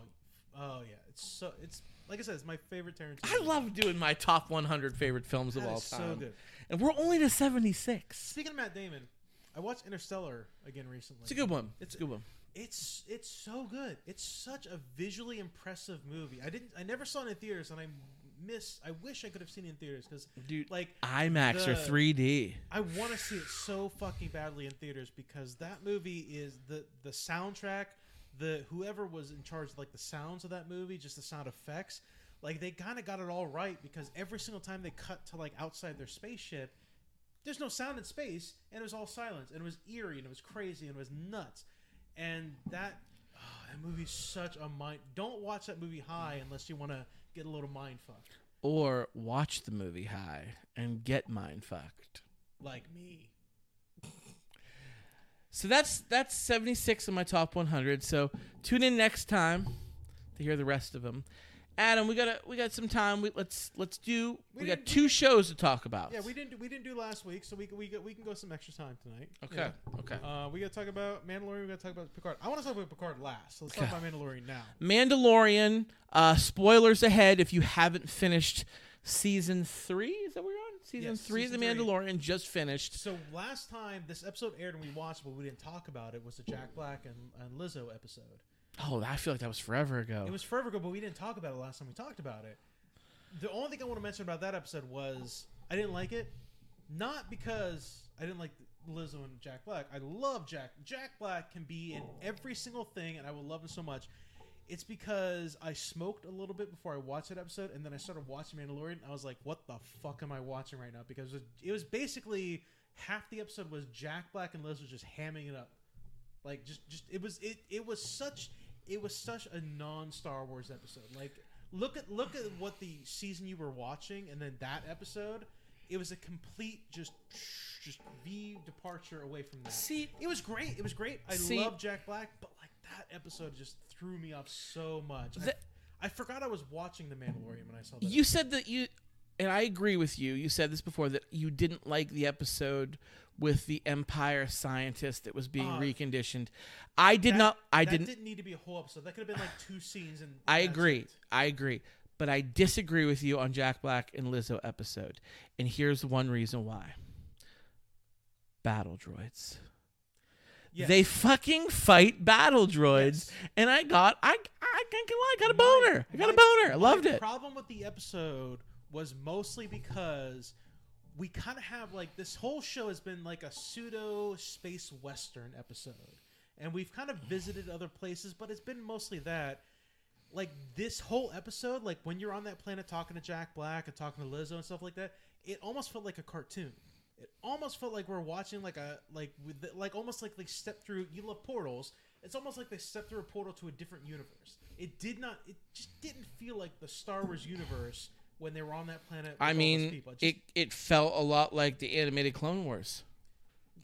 oh yeah. It's so. It's like I said. It's my favorite Tarantino. I love doing my top 100 favorite films of That all is so time. good. And we're only to 76. Speaking of Matt Damon, I watched Interstellar again recently. It's a good one. It's a good one. It's it's so good. It's such a visually impressive movie. I didn't. I never saw it in theaters, and I miss. I wish I could have seen it in theaters because, Dude, like, IMAX or the- 3D. I want to see it so fucking badly in theaters because that movie is the the soundtrack, the whoever was in charge of like the sounds of that movie, just the sound effects, like they kind of got it all right because every single time they cut to like outside their spaceship, there's no sound in space and it was all silence and it was eerie and it was crazy and it was nuts, and that. oh, that movie's such a mind. Don't watch that movie high unless you want to get a little mind fucked, Or watch the movie High and get mind fucked. like me. So that's that's 76 of my top 100. So tune in next time to hear the rest of them. Adam, we got a, we got some time. We, let's let's do. We, We got two shows to talk about. Yeah, we didn't do, we didn't do last week, so we can- we can- we can go some extra time tonight. Okay. Yeah. Okay. Uh, we got to talk about Mandalorian. We got to talk about Picard. I want to talk about Picard last. So let's Okay. talk about Mandalorian now. Mandalorian. Uh, spoilers ahead if you haven't finished season three. Is that what we're on? Season Yes, three of The season three. Mandalorian just finished. So last time this episode aired and we watched, but we didn't talk about it, was the Jack Black and, and Lizzo episode. Oh, I feel like that was forever ago. It was forever ago, but we didn't talk about it last time we talked about it. The only thing I want to mention about that episode was I didn't like it, not because I didn't like Lizzo and Jack Black. I love Jack. Jack Black can be in every single thing, and I will love him so much. It's because I smoked a little bit before I watched that episode, and then I started watching Mandalorian. I was like, "What the fuck am I watching right now?" Because it it was basically half the episode was Jack Black and Liz was just hamming it up, like just just it was it it was such it was such a non Star Wars episode. Like look at look at what the season you were watching, and then that episode, it was a complete just just V departure away from that. See, It was great. It was great. I See- love Jack Black, but that episode just threw me off so much. I- The- I, forgot I was watching The Mandalorian when I saw that. you said that you, and I agree with you. You said this before that you didn't like the episode with the Empire scientist that was being Uh, reconditioned. I did That- not. I that didn't. need to be a whole episode. That could have been like two scenes. And I agree. it. I agree. But I disagree with you on Jack Black and Lizzo episode. And here's one reason why. Battle droids. Yes. They fucking fight battle droids, Yes. and I got I I can't lie, I got a boner. I got a boner. I loved it. The problem with the episode was mostly because we kind of have like this whole show has been like a pseudo space western episode, and we've kind of visited other places, but it's been mostly that. Like this whole episode, like when you're on that planet talking to Jack Black and talking to Lizzo and stuff like that, it almost felt like a cartoon. It almost felt like we're watching like a like with the, like almost like they stepped through. You love portals. It's almost like they stepped through a portal to a different universe. It did not. It just didn't feel like the Star Wars universe when they were on that planet. with I mean, people. it just it felt a lot like the animated Clone Wars.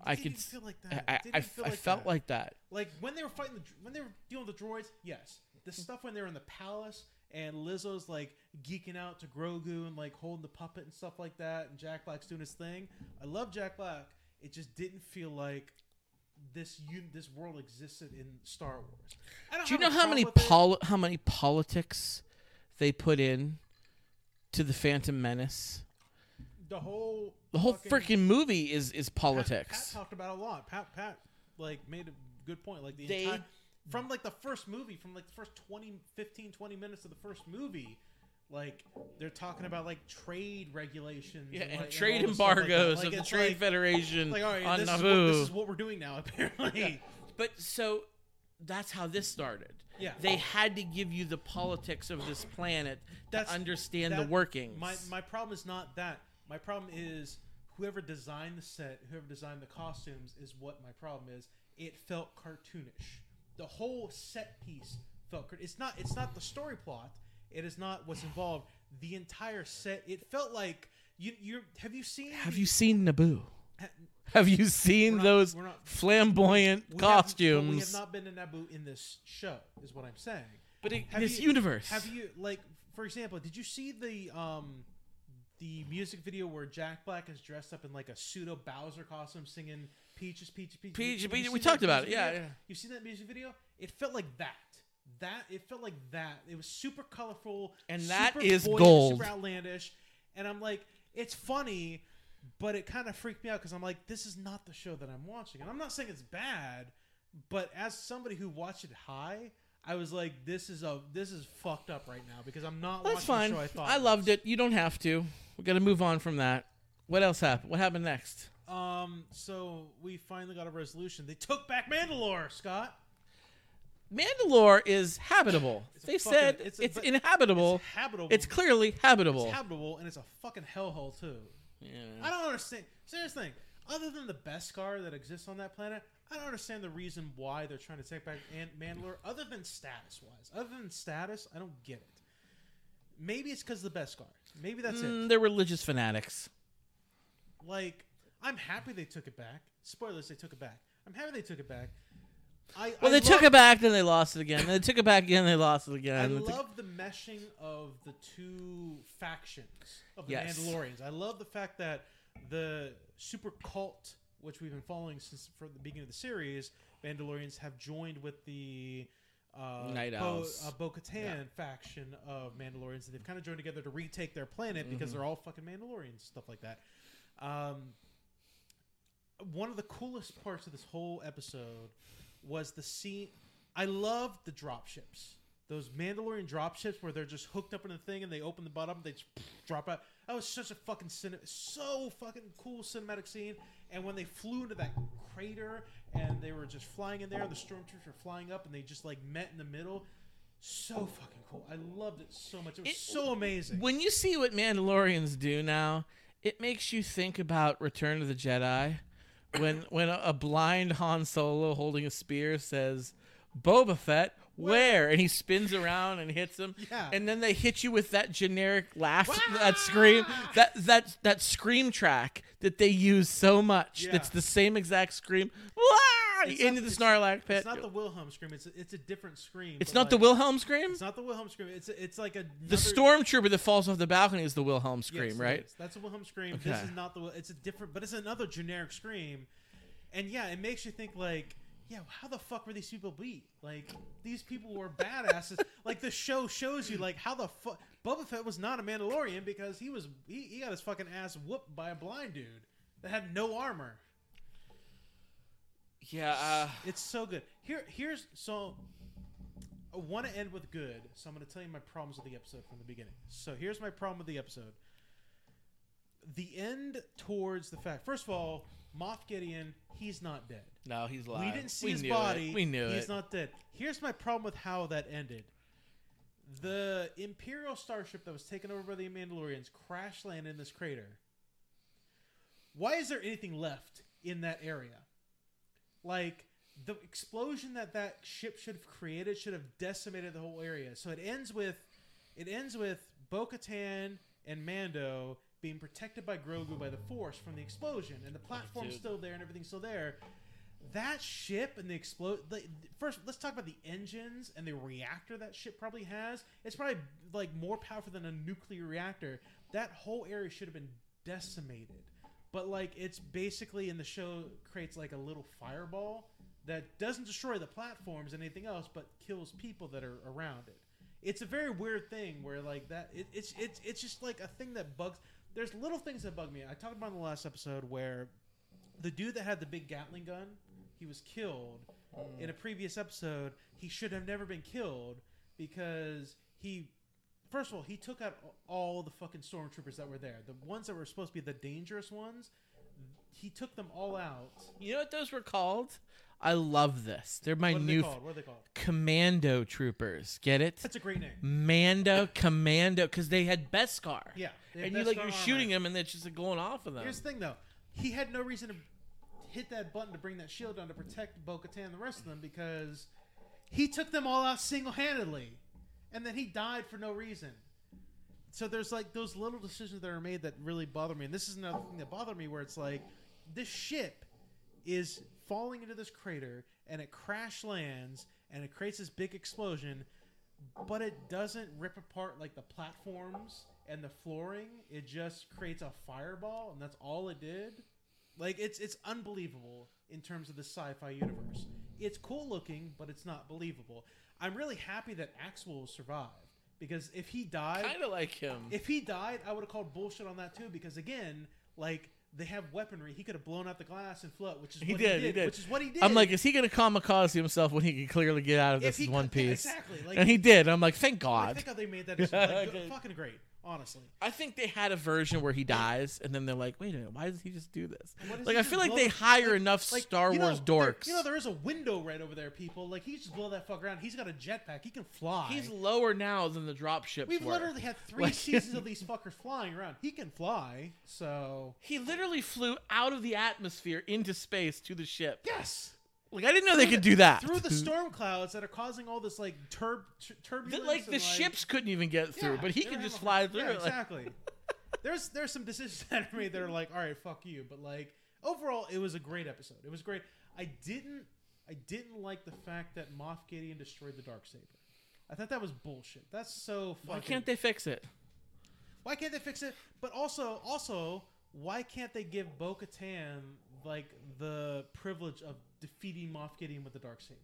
I didn't could feel like that. I, I, feel I like felt that. like that. like when they were fighting the when they were dealing with the droids. Yes, the stuff when they were in the palace and Lizzo's like geeking out to Grogu and like holding the puppet and stuff like that, and Jack Black's doing his thing. I love Jack Black. It just didn't feel like this un- this world existed in Star Wars. I don't Do you know how many pol- how many politics they put in to the Phantom Menace? the whole The whole freaking movie is is Pat- politics. Pat, talked about it a lot. Pat Pat like made a good point. Like the They- entire from like the first movie, from like the first 20, 15, 20 minutes of the first movie, like they're talking about like trade regulations, yeah, and, and like, trade this stuff like embargoes Like, of the Trade Federation Like all right, on this is, what, Naboo. this is what we're doing now. (laughs) Apparently, But so that's how this started. Yeah. They had to give you the politics of this planet That's- to understand that- the workings. My my problem is not that. My problem is whoever designed the set, whoever designed the costumes, is what my problem is. It felt cartoonish. The whole set piece felt. It's not. It's not the story plot. It is not what's involved. The entire set. It felt like you. You have you seen? have you seen Naboo? ha- Have you seen not- those not- flamboyant we have- we costumes? have not been to Naboo in this show. Is what I'm saying. but in this you- universe, Have you like, for example, did you see the um, the music video where Jack Black is dressed up in like a pseudo Bowser costume, singing "Peaches, Peaches, Peaches"? Peach- Have Peach- we talked about it, yeah, yeah. You seen that music video? It felt like that. That it felt like that. It was super colorful, And that super is boyish, gold. super outlandish. And I'm like, it's funny, but it kind of freaked me out because I'm like, this is not the show that I'm watching. And I'm not saying it's bad, but as somebody who watched it high, I was like, this is a this is fucked up right now because I'm not that's watching fine. the show I thought I loved it. You don't have to. We got to move on from that. What else happened? What happened next? Um, so we finally got a resolution. They took back Mandalore, Scott. Mandalore is habitable. It's they fucking- said it's it's, a- inhabitable. It's habitable. It's clearly habitable. It's habitable, and it's a fucking hellhole too. Yeah. I don't understand. Serious thing. Other than the Beskar that exists on that planet, I don't understand the reason why they're trying to take back Ant- Mandalore. Other than status wise, other than status, I don't get it. Maybe it's because of the Beskar. Maybe that's it. Mm, they're religious fanatics. Like, I'm happy they took it back. Spoilers, they took it back. I'm happy they took it back. I, Well, I they took it back, then they lost it again. They took it back again, they lost it again. I love the meshing of the two factions of the Yes. Mandalorians. I love the fact that the super cult, which we've been following since from the beginning of the series, Mandalorians have joined with the uh, Night Bo, Owls. uh, Bo-Katan Yeah. faction of Mandalorians, and they've kind of joined together to retake their planet because Mm-hmm. they're all fucking Mandalorians, stuff like that. Um, one of the coolest parts of this whole episode was the scene. I love the drop ships. Those Mandalorian drop ships where they're just hooked up in a thing and they open the bottom, they just drop out. That was such a fucking cine- so fucking cool cinematic scene. And when they flew into that crater and they were just flying in there, and the stormtroopers were flying up and they just like met in the middle. So fucking cool. I loved it so much. It was It- so amazing. When you see what Mandalorians do now, it makes you think about Return of the Jedi. When when a, blind Han Solo holding a spear says, "Boba Fett, where?" and he spins around and hits him, Yeah. and then they hit you with that generic laugh, that scream, that that that scream track that they use so much. Yeah. That's the same exact scream. Wah! Into the Sarlacc pit. It's not the Wilhelm scream. It's a, it's a different scream. It's not the Wilhelm scream. It's not the Wilhelm scream. It's a, it's like a The stormtrooper that falls off the balcony is the Wilhelm scream, right? That's a Wilhelm scream. This is not the. It's a different, but it's another generic scream, and yeah, it makes you think like, yeah, how the fuck were these people beat? Like these people were badasses. (laughs) like the show shows you like how the fuck Boba Fett was not a Mandalorian because he was he, he got his fucking ass whooped by a blind dude that had no armor. Yeah. Uh, It's so good. Here, here's so. I want to end with good, so I'm going to tell you my problems with the episode from the beginning. So here's my problem with the episode. The end towards the fact. First of all, Moff Gideon, he's not dead. no, he's alive. We didn't see We his body. It. We knew he's it. not dead. Here's my problem with how that ended. The Imperial starship that was taken over by the Mandalorians crash landed in this crater. Why is there anything left in that area? Like the explosion that that ship should have created should have decimated the whole area. So it ends with it ends with Bo-Katan and Mando being protected by Grogu by the Force from the explosion, and the platform's dude. still there and everything's still there. That ship and the explode. First, let's talk about the engines and the reactor that ship probably has. It's probably like more powerful than a nuclear reactor. That whole area should have been decimated. But like, it's basically in the show creates like a little fireball that doesn't destroy the platforms and anything else, but kills people that are around it. It's a very weird thing where like that. It, it's it's it's just like a thing that bugs. There's little things that bug me. I talked about in the last episode where the dude that had the big Gatling gun, he was killed in a previous episode. He should have never been killed because he, first of all, he took out all the fucking stormtroopers that were there. The ones that were supposed to be the dangerous ones, he took them all out. You know what those were called? I love this. They're my What are they new called? What are they called? commando troopers. Get it? That's a great name. Mando commando because they had Beskar. Yeah, and you like you're shooting them and they're just like, going off of them. Here's the thing, though. He had no reason to hit that button to bring that shield down to protect Bo-Katan and the rest of them because he took them all out single-handedly, and then he died for no reason. So there's like those little decisions that are made that really bother me, and this is another thing that bothered me, where it's like this ship is falling into this crater and it crash lands and it creates this big explosion, but it doesn't rip apart like the platforms and the flooring. It just creates a fireball, and that's all it did. Like it's it's unbelievable in terms of the sci-fi universe. It's cool looking, but it's not believable. I'm really happy that Axel survived because if he died, kind of like him. if he died, I would have called bullshit on that too. Because again, like they have weaponry, he could have blown out the glass and float, which is He what did, he he did, did. which is what he did. I'm like, is he going to kamikaze himself when he can clearly get out of this in one could- yeah, piece? exactly. Like, and he did. I'm like, thank God. I God. think how they made that is like, Okay. (laughs) fucking great. Honestly, I think they had a version where he dies, and then they're like, "Wait a minute, why does he just do this?" Like, I feel like they hire like- enough like, Star you know, Wars there- dorks. you know, there is a window right over there, people. Like he just blow that fuck around. He's got a jetpack. He can fly. He's lower now than the drop ships We've were. literally had (laughs) three Like- seasons of (laughs) these fuckers flying around. He can fly, so He literally flew out of the atmosphere into space to the ship. yes. Like I didn't know they could the- do that. through the storm clouds that are causing all this like turb tur- turbulence. That, like the and, ships couldn't even get through, Yeah, but he they could were just having- fly through Yeah, it. like- exactly. there's there's some decisions (laughs) that are made that are like, all right, fuck you. But like overall, it was a great episode. It was great. I didn't I didn't like the fact that Moff Gideon destroyed the dark saber. I thought that was bullshit. That's so fucking. Why can't they fix it? Why can't they fix it? But also, also, why can't they give Bo-Katan like the privilege of defeating Moff Gideon with the dark saber?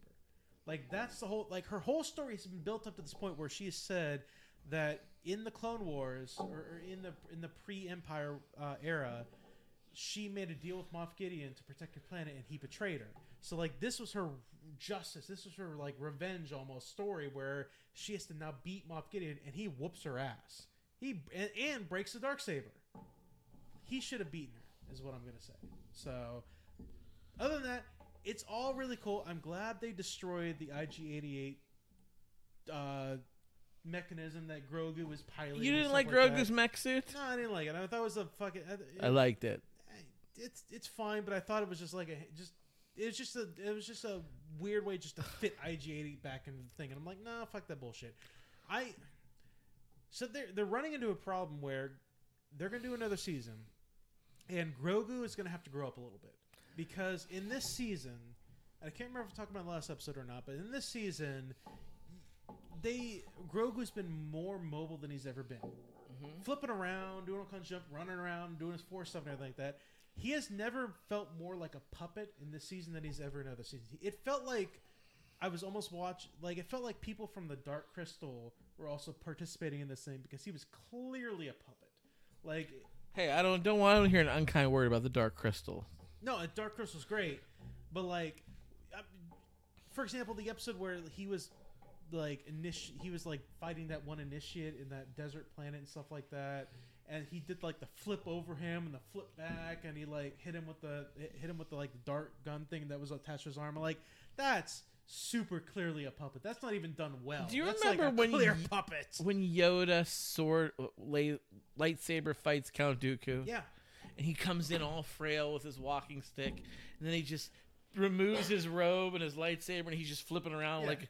Like that's the whole like her whole story has been built up to this point where she has said that in the Clone Wars or, or in the in the pre-Empire uh, era, she made a deal with Moff Gideon to protect her planet, and he betrayed her. So like this was her justice. This was her like revenge almost story where she has to now beat Moff Gideon, and he whoops her ass. He and, and breaks the dark saber. He should have beaten her, is what I'm gonna say. So, other than that, it's all really cool. I'm glad they destroyed the IG-88 uh, mechanism that Grogu was piloting. You didn't stuff like that. Grogu's mech suit? No, I didn't like it. I thought it was a fucking. I liked it. It's it's fine, but I thought it was just like a just. It was just a it was just a weird way just to fit IG88 back into the thing, and I'm like, no, fuck that bullshit. I. So they're they're running into a problem where they're gonna do another season, and Grogu is gonna have to grow up a little bit because in this season, and I can't remember if I talked about in the last episode or not, but in this season, they Grogu's been more mobile than he's ever been mm-hmm. flipping around, doing all kinds of jump, running around, doing his force stuff and everything like that. He has never felt more like a puppet in this season than he's ever in other seasons. It felt like I was almost watch like it felt like people from the Dark Crystal were also participating in this thing because he was clearly a puppet. Like Hey, I don't don't want to hear an unkind word about the Dark Crystal. No, uh, Dark Crystal's great, but like, uh, for example, the episode where he was like initi- he was like fighting that one initiate in that desert planet and stuff like that, and he did like the flip over him and the flip back, and he like hit him with the hit him with the like dart gun thing that was attached to his arm. Like that's super clearly a puppet. That's not even done well. Do you That's remember like when clear puppet? When Yoda sword lay, lightsaber fights Count Dooku, Yeah, and he comes in all frail with his walking stick, and then he just removes his robe and his lightsaber, and he's just flipping around Yeah. like.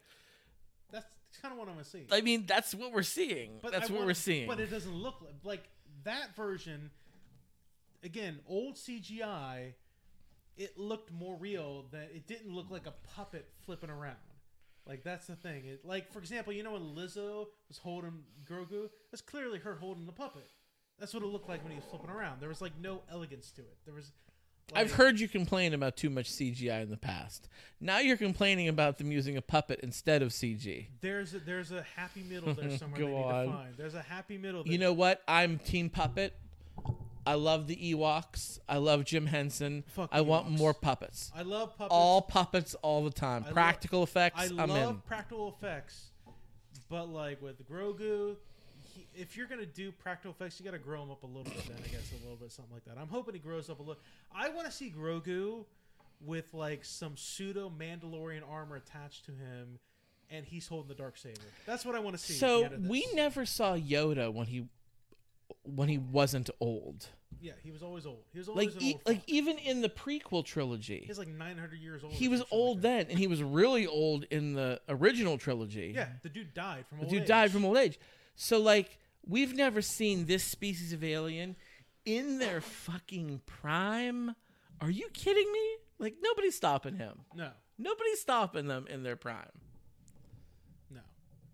that's kind of what I'm gonna see. I mean, that's what we're seeing. But that's I what want- we're seeing. But it doesn't look like, like that version. Again, old CGI. It looked more real. That it didn't look like a puppet flipping around. Like that's the thing. It, like for example, you know when Lizzo was holding Grogu, that's clearly her holding the puppet. That's what it looked like when he was flipping around. There was like no elegance to it. There was. Like, I've heard you complain about too much CGI in the past. Now you're complaining about them using a puppet instead of CG. there's a, there's a happy middle there (laughs) somewhere Go they need on. to find. There's a happy middle. That, You know what? I'm Team Puppet. I love the Ewoks. I love Jim Henson. Fuck I want more puppets. I love puppets. All puppets all the time. I lo- Practical effects. I I'm love in. practical effects, but like with Grogu, he, if you're gonna do practical effects, you gotta grow him up a little bit. Then I guess a little bit something like that. I'm hoping he grows up a little. I want to see Grogu with like some pseudo Mandalorian armor attached to him, and he's holding the dark saber. That's what I want to see. So we never saw Yoda when he when he wasn't old. yeah, he was always old. He was always Like e- old like even in the prequel trilogy, he's like 900 years old. he was old like then, and he was really old in the original trilogy. Yeah, the dude died from old age. the old dude age. died from old age. So like we've never seen this species of alien in their fucking prime. Are you kidding me? Like nobody's stopping him. No, Nobody's stopping them in their prime. no,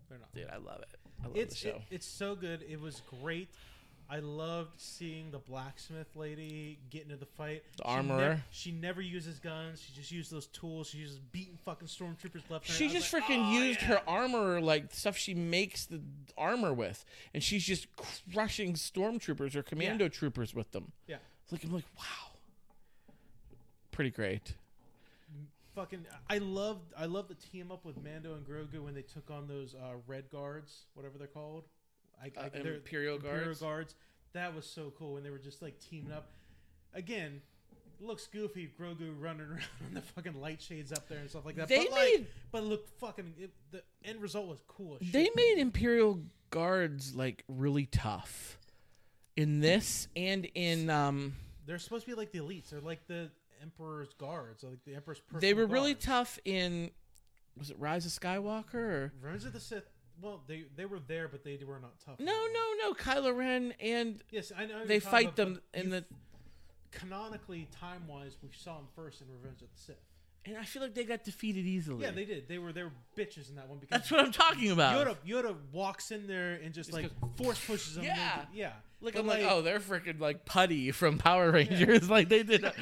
they're not. Dude, I love it. I love it's the show. it- it's so good. It was great. I loved seeing the blacksmith lady get into the fight. The She armorer. nev- she never uses guns. She just uses those tools. She uses beating fucking stormtroopers left. and She right. I was just like, freaking "Oh, used yeah." her armor, like stuff she makes the armor with, and she's just crushing stormtroopers or commando troopers with them. Yeah, Like I'm like, wow, pretty great. fucking. I loved. I loved the team up with Mando and Grogu when they took on those uh, red guards, whatever they're called. I, Uh, I, they're- Imperial Imperial guards. guards. That was so cool when they were just like teaming up. Again, looks goofy. Grogu running (laughs) around on the fucking light shades up there and stuff like that. They but made- like, but it looked fucking. It, the end result was cool. As shit. They made Imperial guards like really tough in this and in um. They're supposed to be like the elites. They're like the Emperor's guards, like the Emperor's. They were really tough in. Was it Rise of Skywalker or? Revenge of the Sith. Well, they they were there, but they were not tough. No, no, no. Kylo Ren and Yes, I know. they fight them in the. canonically, time wise, we saw them first in Revenge of the Sith. And I feel like they got defeated easily. Yeah, they did. They were they were bitches in that one because That's what I'm talking about. Yoda Yoda walks in there and just, Just like force pushes them. Yeah. do- yeah. Like But, I'm like, oh, they're freaking like putty from Power Rangers. (laughs) like they did. (laughs)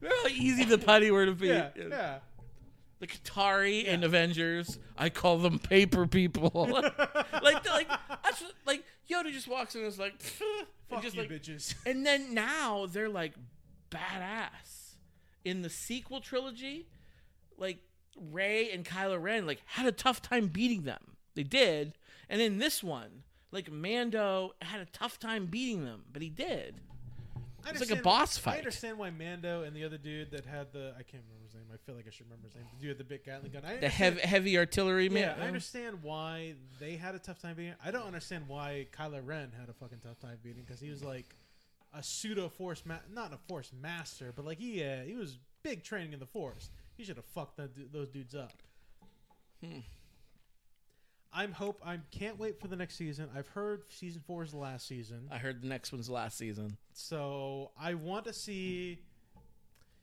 They're how easy the putty were to beat. yeah, yeah. The Chitauri and Avengers. I call them paper people. (laughs) (laughs) like, like that's what, like Yoda just walks in and is like, (laughs) and Fuck just you, like, bitches. and then now they're like badass in the sequel trilogy. Like Rey and Kylo Ren like had a tough time beating them. They did, and in this one, like Mando had a tough time beating them, but he did. It's like a boss fight. I understand why Mando and the other dude that had the I can't remember. I feel like I should remember his name. The dude with the big Gatling gun. I The heavy, heavy artillery man. Yeah, I understand why they had a tough time beating. I don't understand why Kylo Ren had a fucking tough time beating because he was like a pseudo force, ma- not a force master, but like he uh, he was big training in the force. He should have fucked that, those dudes up. Hmm. I'm hope I can't wait for the next season. I've heard season four is the last season, I heard the next one's the last season. so I want to see.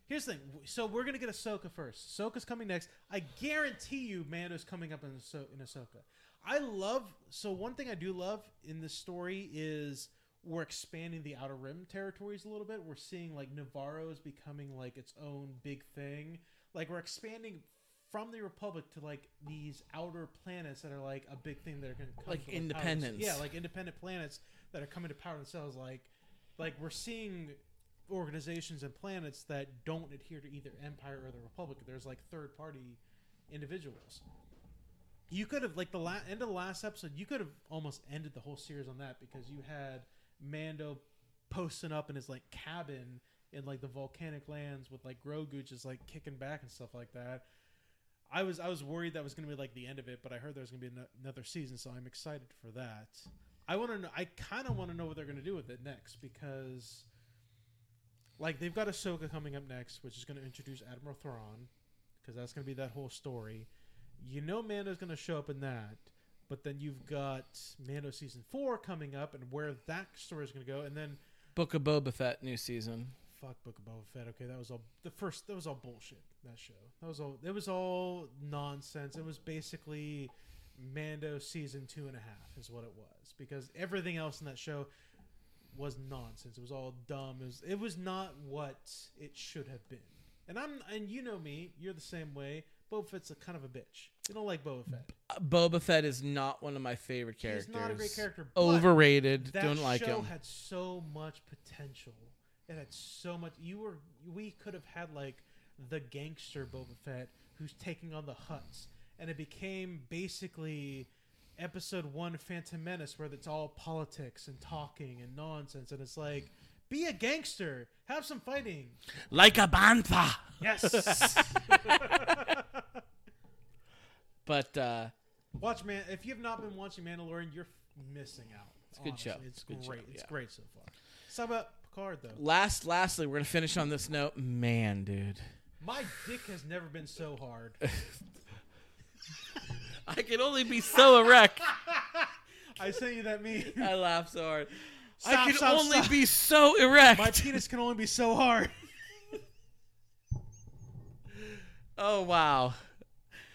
Here's the thing. So we're gonna get Ahsoka first. Ahsoka's coming next. I guarantee you, Mando's coming up in, Ahso- in Ahsoka. I love. So one thing I do love in this story is we're expanding the Outer Rim territories a little bit. We're seeing like Nevarro is becoming like its own big thing. Like we're expanding from the Republic to like these outer planets that are like a big thing that are going to come Like to, power- independence. Yeah, like independent planets that are coming to power themselves. Like, like we're seeing organizations and planets that don't adhere to either Empire or the Republic. There's like third party individuals. You could have like the la- end of the last episode. You could have almost ended the whole series on that because you had Mando posting up in his like cabin in like the volcanic lands with like Grogu just like kicking back and stuff like that. I was I was worried that was going to be like the end of it, but I heard there's going to be ano- another season, so I'm excited for that. I want to know. I kind of want to know what they're going to do with it next because, like, they've got Ahsoka coming up next, which is going to introduce Admiral Thrawn, because that's going to be that whole story. You know, Mando's going to show up in that, but then you've got Mando season four coming up, and where that story is going to go, and then Book of Boba Fett new season. fuck Book of Boba Fett. Okay, that was all the first. That was all bullshit. That show. That was all. It was all nonsense. It was basically Mando season two and a half is what it was because everything else in that show was nonsense. It was all dumb. It was. It was not what it should have been. And I'm. And you know me. You're the same way. Boba Fett's a kind of a bitch. You don't like Boba Fett. Uh, Boba Fett is not one of my favorite characters. He's not a great character. but- Overrated. Don't like show him. had so much potential. It had so much. You were. We could have had like the gangster Boba Fett who's taking on the Hutts, and it became basically episode one Phantom Menace, where it's all politics and talking and nonsense, and it's like. Be a gangster. Have some fighting. Like a bantha. Yes. (laughs) But uh, Watch man. If you have not been watching Mandalorian, you're missing out. It's a good show. It's, good great. show, It's great so far. So about Picard though? last, lastly, we're gonna finish on this note. Man, dude, My dick has never been so hard. (laughs) I can only be so erect. (laughs) I sent you that meme. I laugh so hard. I can stop, only stop. be so erect. My penis can only be so hard. (laughs) oh wow.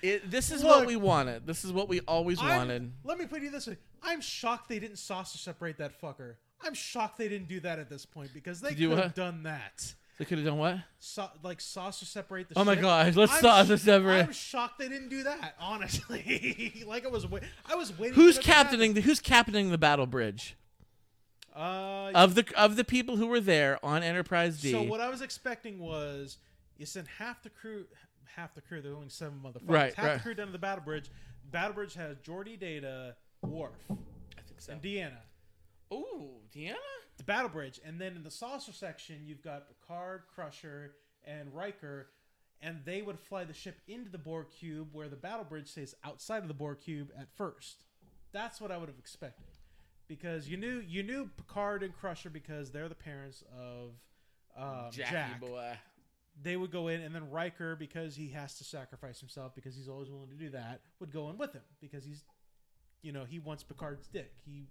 It, this is Look. what we wanted. This is what we always I'm- wanted. Let me put you this way: I'm shocked they didn't saucer separate that fucker. I'm shocked they didn't do that at this point because they could have uh, done that. They could have done what? So, like saucer separate the. Oh my ship. God, let's I'm saucer sh- separate. I'm shocked they didn't do that. Honestly, (laughs) like I was, wait- I was waiting. Who's for that to happen. captaining the Who's captaining the battle bridge Uh, of the of the people who were there on Enterprise D? So what I was expecting was you send half the crew, half the crew. There's only seven motherfuckers. Right, half right. the crew down to the battle bridge. Battle bridge has Geordi, Data, Worf, I think so. and Deanna. Ooh, Deanna. The battle bridge, and then in the saucer section, you've got Picard, Crusher, and Riker, and they would fly the ship into the Borg cube, where the battle bridge stays outside of the Borg cube at first. That's what I would have expected, because you knew you knew Picard and Crusher because they're the parents of um, Jackie Jack. boy. they would go in, and then Riker, because he has to sacrifice himself, because he's always willing to do that, would go in with him because he's, you know, he wants Picard's dick. He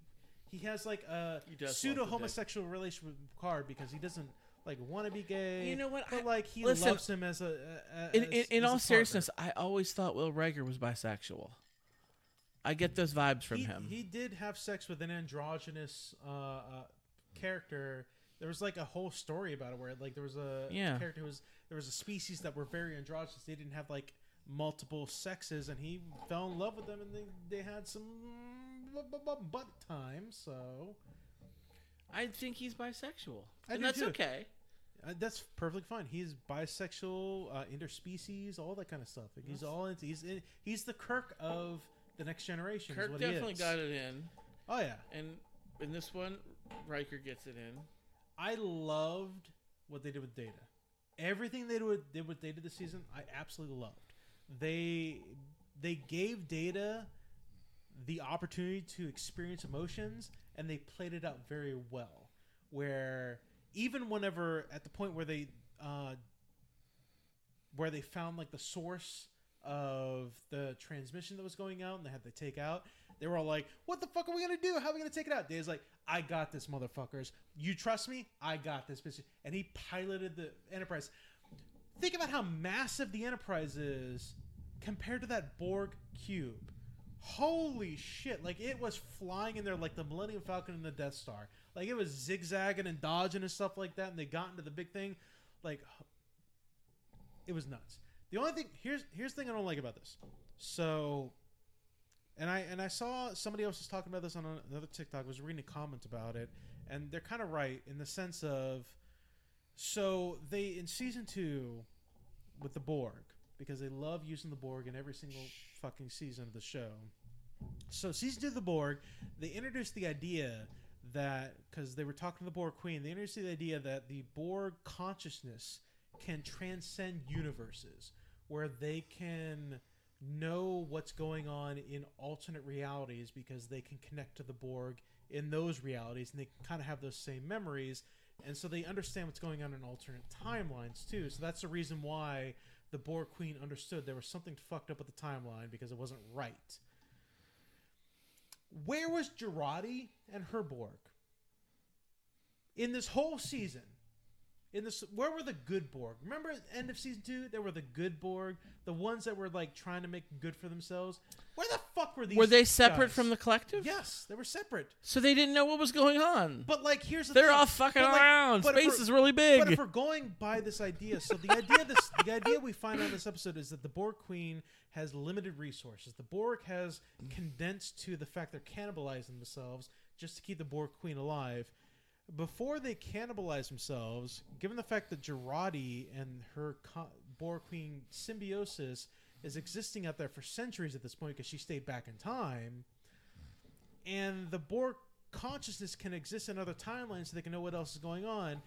he has like a He does want pseudo the dick. homosexual relationship with Picard because he doesn't like want to be gay. You know what? But I- like he listen, loves him as a. a, a In, as- in, in as all a seriousness, I always thought Will Riker was bisexual. I get those vibes from he, him. He did have sex with an androgynous uh, uh, character. There was like a whole story about it where like there was a Yeah. character who was there was a species that were very androgynous. They didn't have like multiple sexes, and he fell in love with them, and they they had some butt time. So I think he's bisexual, I and do that's too. okay. uh, that's perfectly fine. He's bisexual, uh, interspecies, all that kind of stuff. Like, he's all into. He's in, he's the Kirk of the next generation. is Kirk what he definitely is. got it in, Oh yeah, and in this one, Riker gets it in. I loved what they did with Data. Everything they did with Data this season, I absolutely loved. They they gave Data the opportunity to experience emotions, and they played it out very well. Where even whenever at the point where they uh, where they found like the source of the transmission that was going out and they had to take out they were all like what the fuck are we gonna do? How are we gonna take it out? Dave's like i got this motherfuckers. You trust me? I got this bitch. And he piloted the enterprise. Think about how massive the enterprise is compared to that borg cube holy shit like it was flying in there like the millennium falcon and the death star. Like it was zigzagging and dodging and stuff like that and they got into the big thing. Like it was nuts. The only thing here's here's the thing i don't like about this. So and i and i saw somebody else was talking about this on another tiktok was reading a comment about it and they're kind of right in the sense of so they in season two with the borg because they love using the borg in every single fucking season of the show. So season two of the borg they introduced the idea that because they were talking to the borg queen they introduced the idea that the borg consciousness can transcend universes where they can know what's going on in alternate realities because they can connect to the Borg in those realities and they kind of have those same memories. And so they understand what's going on in alternate timelines too. So that's the reason why the Borg queen understood there was something fucked up with the timeline because it wasn't right. Where was Jurati and her Borg? In this whole season in this where were the good borg remember at the end of season two there were the good borg the ones that were like trying to make good for themselves where the fuck were these Were they separate guys? from the collective? yes they were separate So they didn't know what was going on. but like here's the They're thing. all fucking But, like, around. Space is really big. but if we're going by this idea so the idea this the idea we find out in this episode is that the borg queen has limited resources the borg has condensed to the fact they're cannibalizing themselves just to keep the borg queen alive before they cannibalize themselves, given the fact that Jurati and her co- Borg Queen symbiosis is existing out there for centuries at this point because she stayed back in time, and the Borg consciousness can exist in other timelines so they can know what else is going on.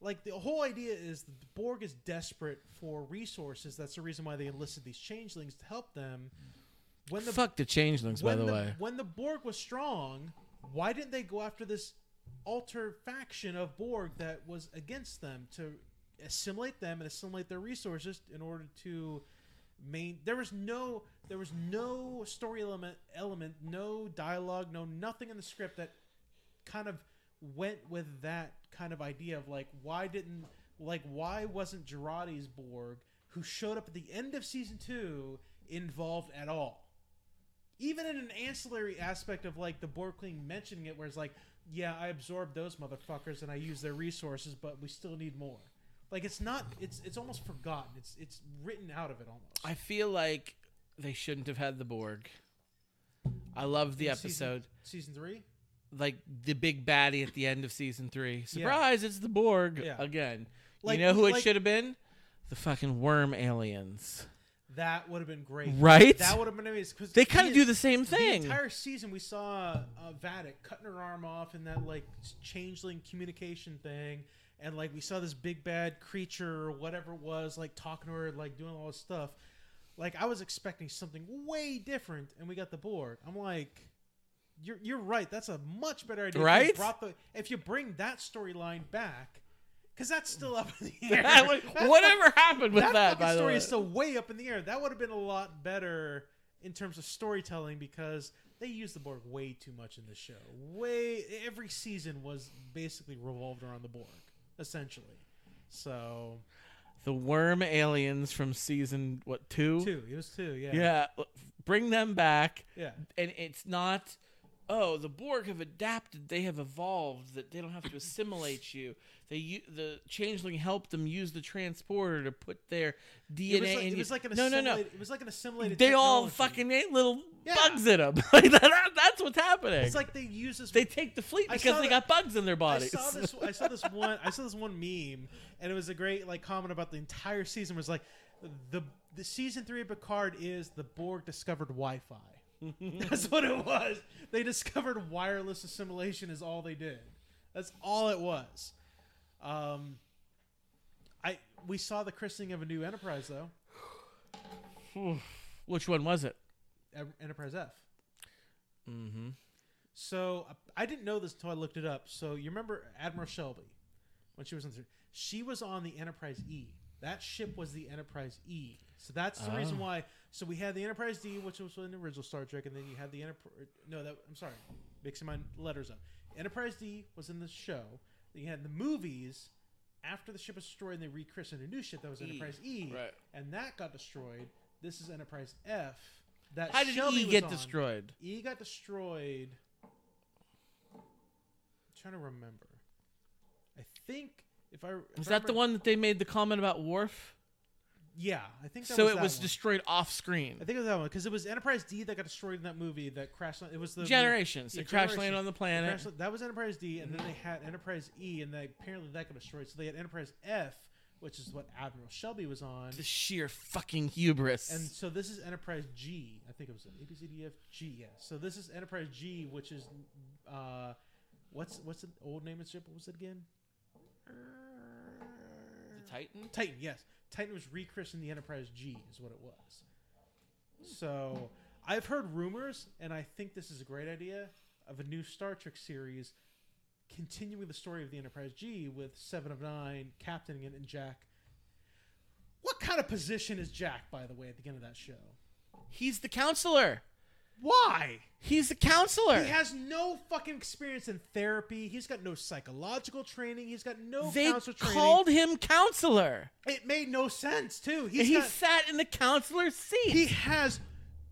Like the whole idea is the Borg is desperate for resources. That's the reason why they enlisted these changelings to help them. When the Fuck the changelings, by when the, way. when the Borg was strong, why didn't they go after this alter faction of Borg that was against them to assimilate them and assimilate their resources in order to main there was no there was no story element element no dialogue no nothing in the script that kind of went with that kind of idea of like why didn't like why wasn't Jurati's Borg who showed up at the end of season 2 involved at all? Even in an ancillary aspect of like the Borg Queen mentioning it, where it's like, yeah, I absorbed those motherfuckers and I use their resources, but we still need more. Like it's not, it's it's almost forgotten. It's it's written out of it almost. I feel like they shouldn't have had the Borg. I love the In episode. season, season three. Like the big baddie at the end of season three. Yeah. Surprise, it's the Borg Yeah. again. Like- you know who it like- should have been? The fucking worm aliens. That would have been great. Right? That would have been amazing. 'cause They kind of do the same thing. The entire season, we saw uh, Vadic cutting her arm off in that like changeling communication thing, and like we saw this big bad creature or whatever it was, like talking to her, like doing all this stuff. Like I was expecting something way different, and we got the Borg. I'm like, you're you're right. That's a much better idea. If you Right? brought the if you bring that storyline back, because that's still up in the (laughs) air. Like, Whatever happened with that, that, by the story way? is still way up in the air. That would have been a lot better in terms of storytelling because they used the Borg way too much in this show. Way every season was basically revolved around the Borg, essentially. So the worm aliens from season what two? two, it was two, yeah, Yeah, bring them back. yeah. and it's not oh, the Borg have adapted, they have evolved, that they don't have to assimilate you. They the changeling helped them use the transporter to put their DNA It was like, in it was like an no, no, no. assimilated- It was like an assimilated. They all fucking ate little Yeah. bugs in them. (laughs) like that, that- that's what's happening. It's like they use this. they take the fleet because they that- got bugs in their bodies. I saw this. I saw this one. I saw this one meme, and it was a great like comment about the entire season. Was like the the season three of Picard is the Borg discovered Wi-Fi. (laughs) That's what it was. They discovered wireless assimilation is all they did. That's all it was. Um, I we saw the christening of a new Enterprise though, (sighs) Which one was it? En- Enterprise F. Mm-hmm. So uh, I didn't know this until I looked it up. So you remember Admiral Shelby when she was on? the- She was on the Enterprise E. That ship was the Enterprise E. So that's the reason Oh. why. So we had the Enterprise D, which was in the original Star Trek, and then you had the Enterprise. No, that I'm sorry, mixing my letters up. Enterprise D was in the show. Then you had the movies. After the ship was destroyed, and they rechristened a new ship that was E. Enterprise E, Right. and that got destroyed. This is Enterprise F. That How did Shelby E get destroyed? E got destroyed. I'm trying to remember. I think if I if Was I that the one that they made the comment about Worf? Yeah, I think that So was it was one. destroyed off screen. I think it was that one because it was Enterprise D that got destroyed in that movie that crashed. It was the Generations. yeah, they crash landed on the planet. crashed- that was Enterprise D, and then they had Enterprise E, and they, apparently that got destroyed. So they had Enterprise F, which is what Admiral Shelby was on. The sheer fucking hubris. And so this is Enterprise G. I think it was A B C D F G. Yeah. So this is Enterprise G, which is uh, what's what's the old name of the ship? What was it again? the Titan? Titan. Yes, Titan was rechristened the Enterprise G, is what it was. So I've heard rumors, and I think this is a great idea of a new Star Trek series continuing the story of the Enterprise G with Seven of Nine captaining it and Jack. What kind of position is Jack, by the way, at the end of that show? He's the counselor. Why? He's the counselor. He has no fucking experience in therapy. He's got no psychological training. He's got no they counselor training. called him counselor. it made no sense too. He's he got, sat in the counselor's seat. he has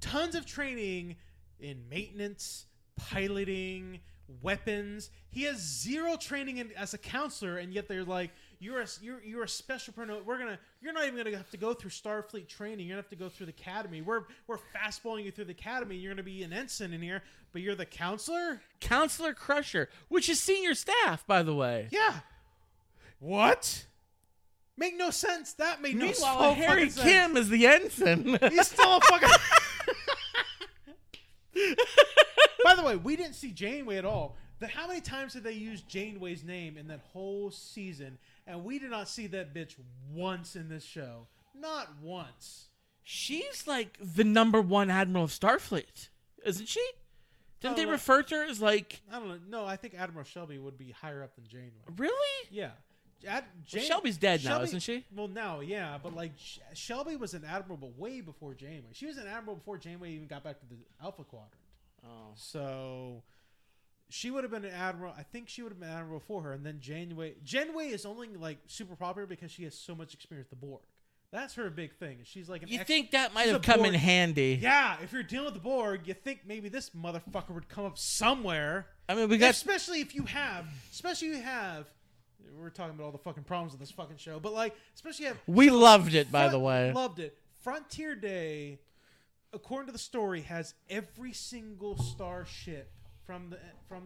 tons of training in maintenance, piloting, weapons. He has zero training in, as a counselor, and yet they're like, "You're a you're you're a special person. We're gonna you're not even gonna have to go through Starfleet training. You're gonna have to go through the academy. We're we're fastballing you through the academy. You're gonna be an ensign in here, but you're the counselor." counselor Crusher, which is senior staff, by the way. Yeah. What? Make no sense. That made no Meanwhile, Harry sense. Kim is the ensign. He's still a fucking. (laughs) By the way, we didn't see Janeway at all. The, how many times did they use Janeway's name in that whole season? And we did not see that bitch once in this show. Not once. She's like the number one admiral of Starfleet, isn't she? Didn't they no. refer to her as like I don't know. No, I think Admiral Shelby would be higher up than Janeway. really? Yeah. Ad, Jan- Shelby's dead now, isn't she? Well, now, yeah, but like Sh- Shelby was an admiral, but way before Janeway. She was an admiral before Janeway even got back to the Alpha Quadrant. Oh. So she would have been an admiral. I think she would have been admiral for her, and then Janeway. Janeway is only like super popular because she has so much experience with the Borg. That's her big thing. She's like an You ex- think that might have come Borg- in handy? Yeah, if you're dealing with the Borg, you think maybe this motherfucker would come up somewhere. I mean, we got especially if you have, especially if you have. We're talking about all the fucking problems with this fucking show, but like, especially if you have we loved it, by Front- the way. Loved it. Frontier Day, according to the story, has every single starship from the from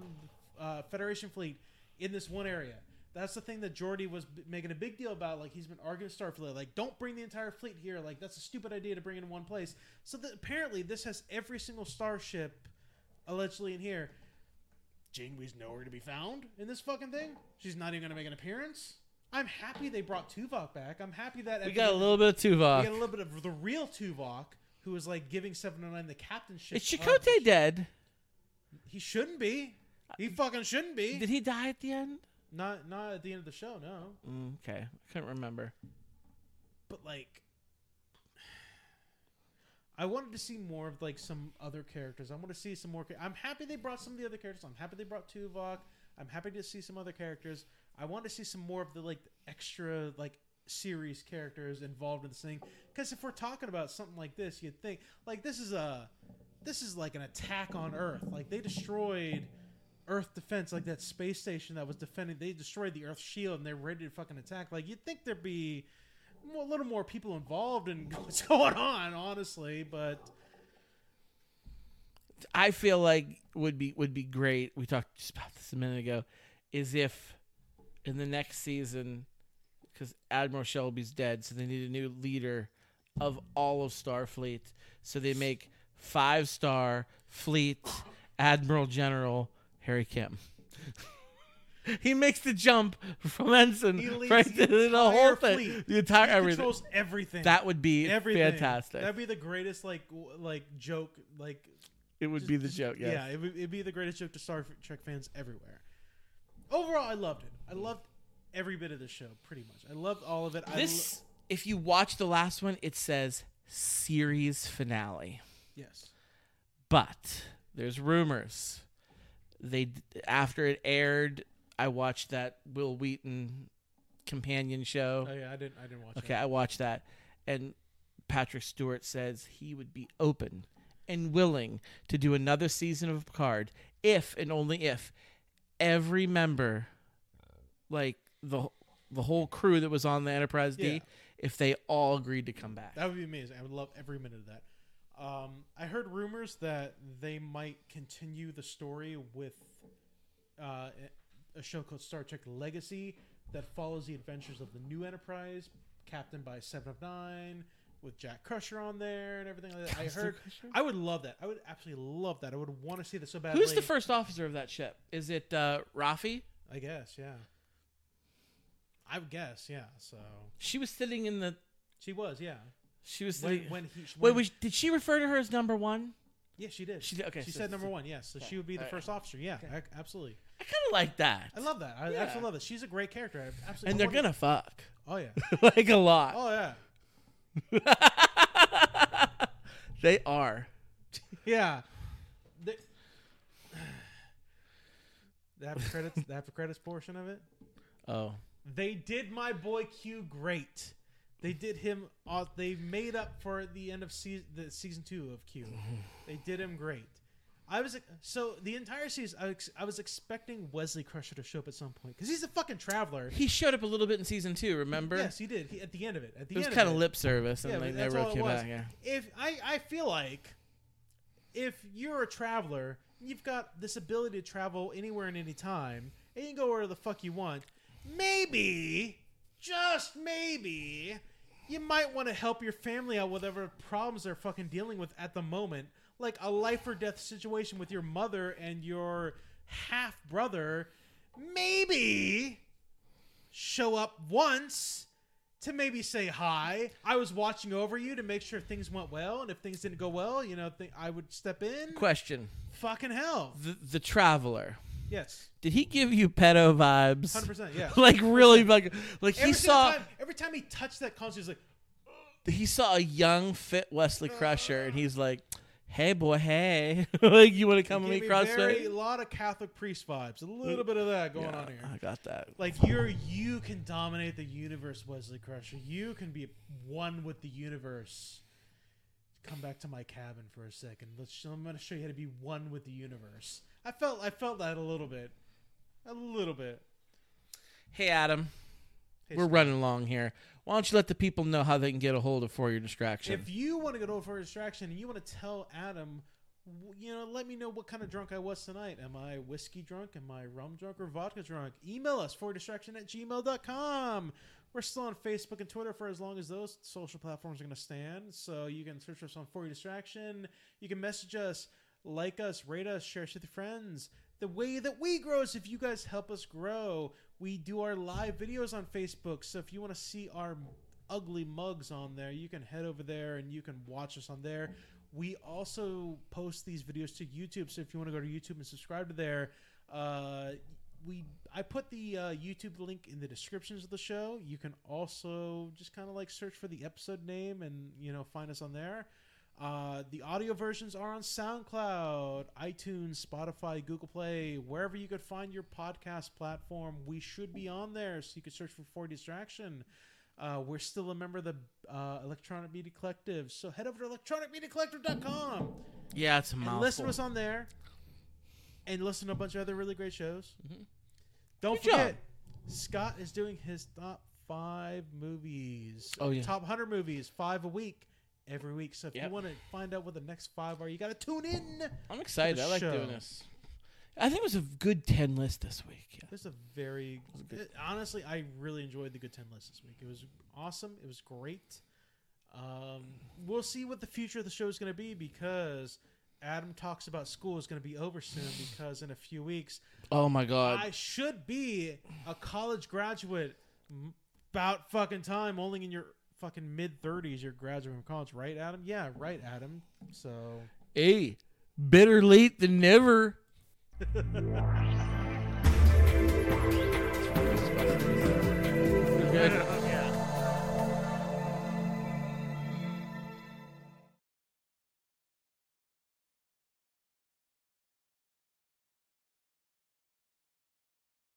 the uh, Federation fleet in this one area. That's the thing that Geordi was b- making a big deal about. Like he's been arguing with Starfleet, like don't bring the entire fleet here. Like that's a stupid idea to bring in one place. So that apparently this has every single starship allegedly in here. Janeway's nowhere to be found in this fucking thing. She's not even going to make an appearance. I'm happy they brought Tuvok back. I'm happy that We got a little bit of Tuvok. we got a little bit of the real Tuvok, who was like giving Seven of Nine the captainship. Is Chakotay dead? He shouldn't be. He fucking shouldn't be. Did he die at the end? Not not at the end of the show, no. Mm, okay, I couldn't remember. But like, (sighs) I wanted to see more of like some other characters. I want to see some more. I'm happy they brought some of the other characters. I'm happy they brought Tuvok. I'm happy to see some other characters. I want to see some more of the like extra like series characters involved in this thing. Because if we're talking about something like this, you'd think like this is a this is like an attack on Earth. Like they destroyed Earth defense, like that space station that was defending. They destroyed the Earth shield, and they're ready to fucking attack. Like you'd think there'd be a little more people involved in (laughs) what's going on, honestly. But I feel like would be would be great. We talked just about this a minute ago. Is if in the next season, because Admiral Shelby's dead, so they need a new leader of all of Starfleet. So they make five star fleet Admiral General Harry Kim. (laughs) he makes the jump from ensign right the, to the whole entire thing, fleet. the entire he everything. controls everything. That would be everything. fantastic. That'd be the greatest like w- like joke like it would just- be the joke. Yes. Yeah, it would, it'd be the greatest joke to Star Trek fans everywhere. Overall, I loved it. I loved every bit of the show, pretty much. I loved all of it. I This, if you watch the last one, it says series finale, lo- yes, but there's rumors. They after it aired, I watched that Wil Wheaton companion show. oh yeah, I didn't. I didn't watch. That. Okay, it. I watched that, and Patrick Stewart says he would be open and willing to do another season of Picard if and only if every member, like the the whole crew that was on the Enterprise D, Yeah. if they all agreed to come back. That would be amazing. I would love every minute of that. Um, I heard rumors that they might continue the story with uh, a show called Star Trek Legacy that follows the adventures of the new Enterprise, captained by Seven of Nine, with Jack Crusher on there and everything like that. I heard. Crusher? I would love that. I would absolutely love that. I would want to see that so badly. Who's the first officer of that ship? Is it uh, Raffi? I guess, yeah. I would guess, yeah. So She was sitting in the. she was, yeah. She was When, sitting. when he, wait, was, did she refer to her as number one? yeah, she did. She did- okay, She so- said number one, yes. So okay, she would be the alright. first officer. Yeah, Okay. ac- absolutely. I kind of like that. I love that. I Yeah. absolutely love it. She's a great character. I absolutely. and they're I gonna fuck Oh yeah. (laughs) like a lot. Oh yeah. (laughs) they are. (laughs) Yeah. (sighs) The, the after credits, the after credits portion of it. Oh, They did my boy Q great. They did him. Uh, they made up for the end of season, the season two of Q. (laughs) They did him great. I was so the entire season. I, ex- I was expecting Wesley Crusher to show up at some point because he's a fucking traveler. he showed up a little bit in season two. Remember? Yes, he did. He, at the end of it. At the it was kind of lip service, and Yeah, they that's never came back. Yeah. If I, I feel like if you're a traveler, you've got this ability to travel anywhere and any time, and you can go where the fuck you want. Maybe, just maybe, you might want to help your family out whatever problems they're fucking dealing with at the moment, like a life or death situation with your mother and your half brother. Maybe show up once to maybe say hi. I was watching over you to make sure things went well, and if things didn't go well, you know, th- I would step in. Question: Fucking hell. the, the traveler Yes. did he give you pedo vibes? 100%. (laughs) Yeah. like really, like like every he single saw time, every time he touched that console, he's like, he saw a young fit Wesley uh, Crusher, and he's like, "Hey boy, hey, (laughs) like you want to come with me me very, a lot of Catholic priest vibes. A little bit of that going Yeah, on here. I got that. Like you're, you can dominate the universe, Wesley Crusher. You can be one with the universe. Come back to my cabin for a second. Let's. I'm going to show you how to be one with the universe. I felt, I felt that a little bit, a little bit. Hey Adam, Hey, we're running along here. Why don't you let the people know how they can get a hold of For Your Distraction? If you want to get over for a distraction and you want to tell Adam, you know, let me know what kind of drunk I was tonight. Am I whiskey drunk? Am I rum drunk or vodka drunk? Email us for distraction at gmail.com. We're still on Facebook and Twitter for as long as those social platforms are going to stand. So you can search us on For Your Distraction. You can message us, like us, rate us, share us with your friends. The way that we grow is if you guys help us grow. We do our live videos on Facebook. So if you want to see our ugly mugs on there, you can head over there and you can watch us on there. We also post these videos to YouTube. So if you want to go to YouTube and subscribe to there, uh, we I put the uh, YouTube link in the descriptions of the show. You can also just kind of like search for the episode name and you know find us on there. Uh, the audio versions are on SoundCloud, iTunes, Spotify, Google Play, wherever you could find your podcast platform. We should be on there, so you could search for For Distraction. Uh, we're still a member of the uh, Electronic Media Collective. So head over to electronicmediacollective.com Yeah, it's a and listen to us on there and listen to a bunch of other really great shows. Don't Good job. forget, Scott is doing his top five movies. Oh, yeah. Top 100 movies, five a week, every week. So if Yep. you want to find out what the next five are, you got to tune in. I'm excited. I like show. doing this. I think it was a good ten list this week. Yeah. This is a very it- honestly, I really enjoyed the good ten list this week. It was awesome. It was great. Um, we'll see what the future of the show is going to be because Adam talks about school is going to be over soon because in a few weeks Oh my god. I should be a college graduate. About fucking time. Only in your fucking mid thirties, you're graduating from college, right, Adam? Yeah, right, Adam. So. hey, better late than never. (laughs)